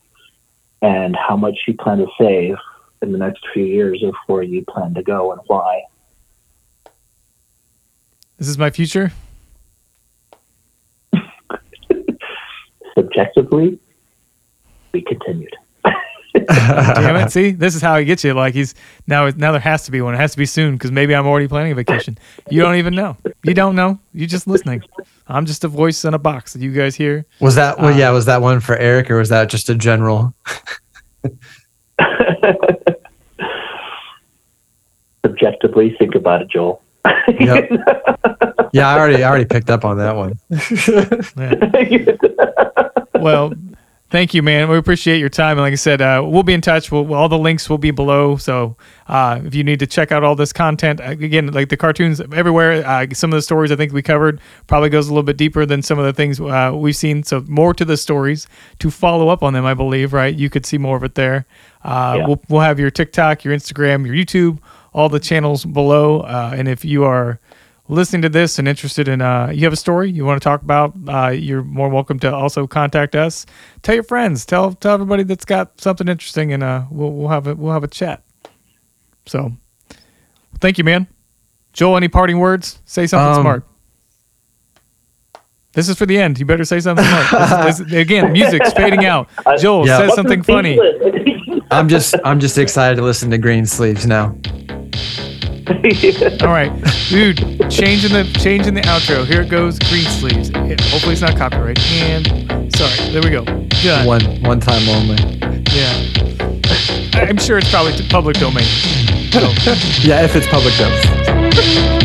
and how much you plan to save in the next few years of where you plan to go and why. this is my future. Subjectively, we continued. Damn it! See, this is how he gets you. Like he's now. Now there has to be one. It has to be soon because maybe I'm already planning a vacation. You don't even know. You don't know. You're just listening. I'm just a voice in a box that you guys hear. Was that well? Uh, yeah, was that one for Eric or was that just a general? Subjectively, think about it, Joel. Yep. Yeah, I already I already picked up on that one. Yeah. Well, thank you, man. We appreciate your time. And like I said, uh, we'll be in touch. We'll, all the links will be below. So uh, if you need to check out all this content, uh, again, like the cartoons everywhere, uh, some of the stories I think we covered probably goes a little bit deeper than some of the things uh, we've seen. So more to the stories to follow up on them, I believe, right? You could see more of it there. Uh, Yeah. we'll, we'll have your TikTok, your Instagram, your YouTube, all the channels below. Uh, and if you are listening to this and interested in uh, you have a story you want to talk about uh, you're more welcome to also contact us. Tell your friends. Tell tell everybody that's got something interesting and uh, we'll, we'll have a we'll have a chat. So thank you man. Joel any parting words? Say something Um, smart. This is for the end. You better say something smart. This is- this- again music's fading out. Joel Yeah. says something funny? I'm just I'm just excited to listen to Green Sleeves now. all right dude changing the changing the outro here it goes green sleeves It- hopefully it's not copyright and sorry there we go done One one time only. Yeah. I- I'm sure it's probably public domain. So. Yeah, if it's public though.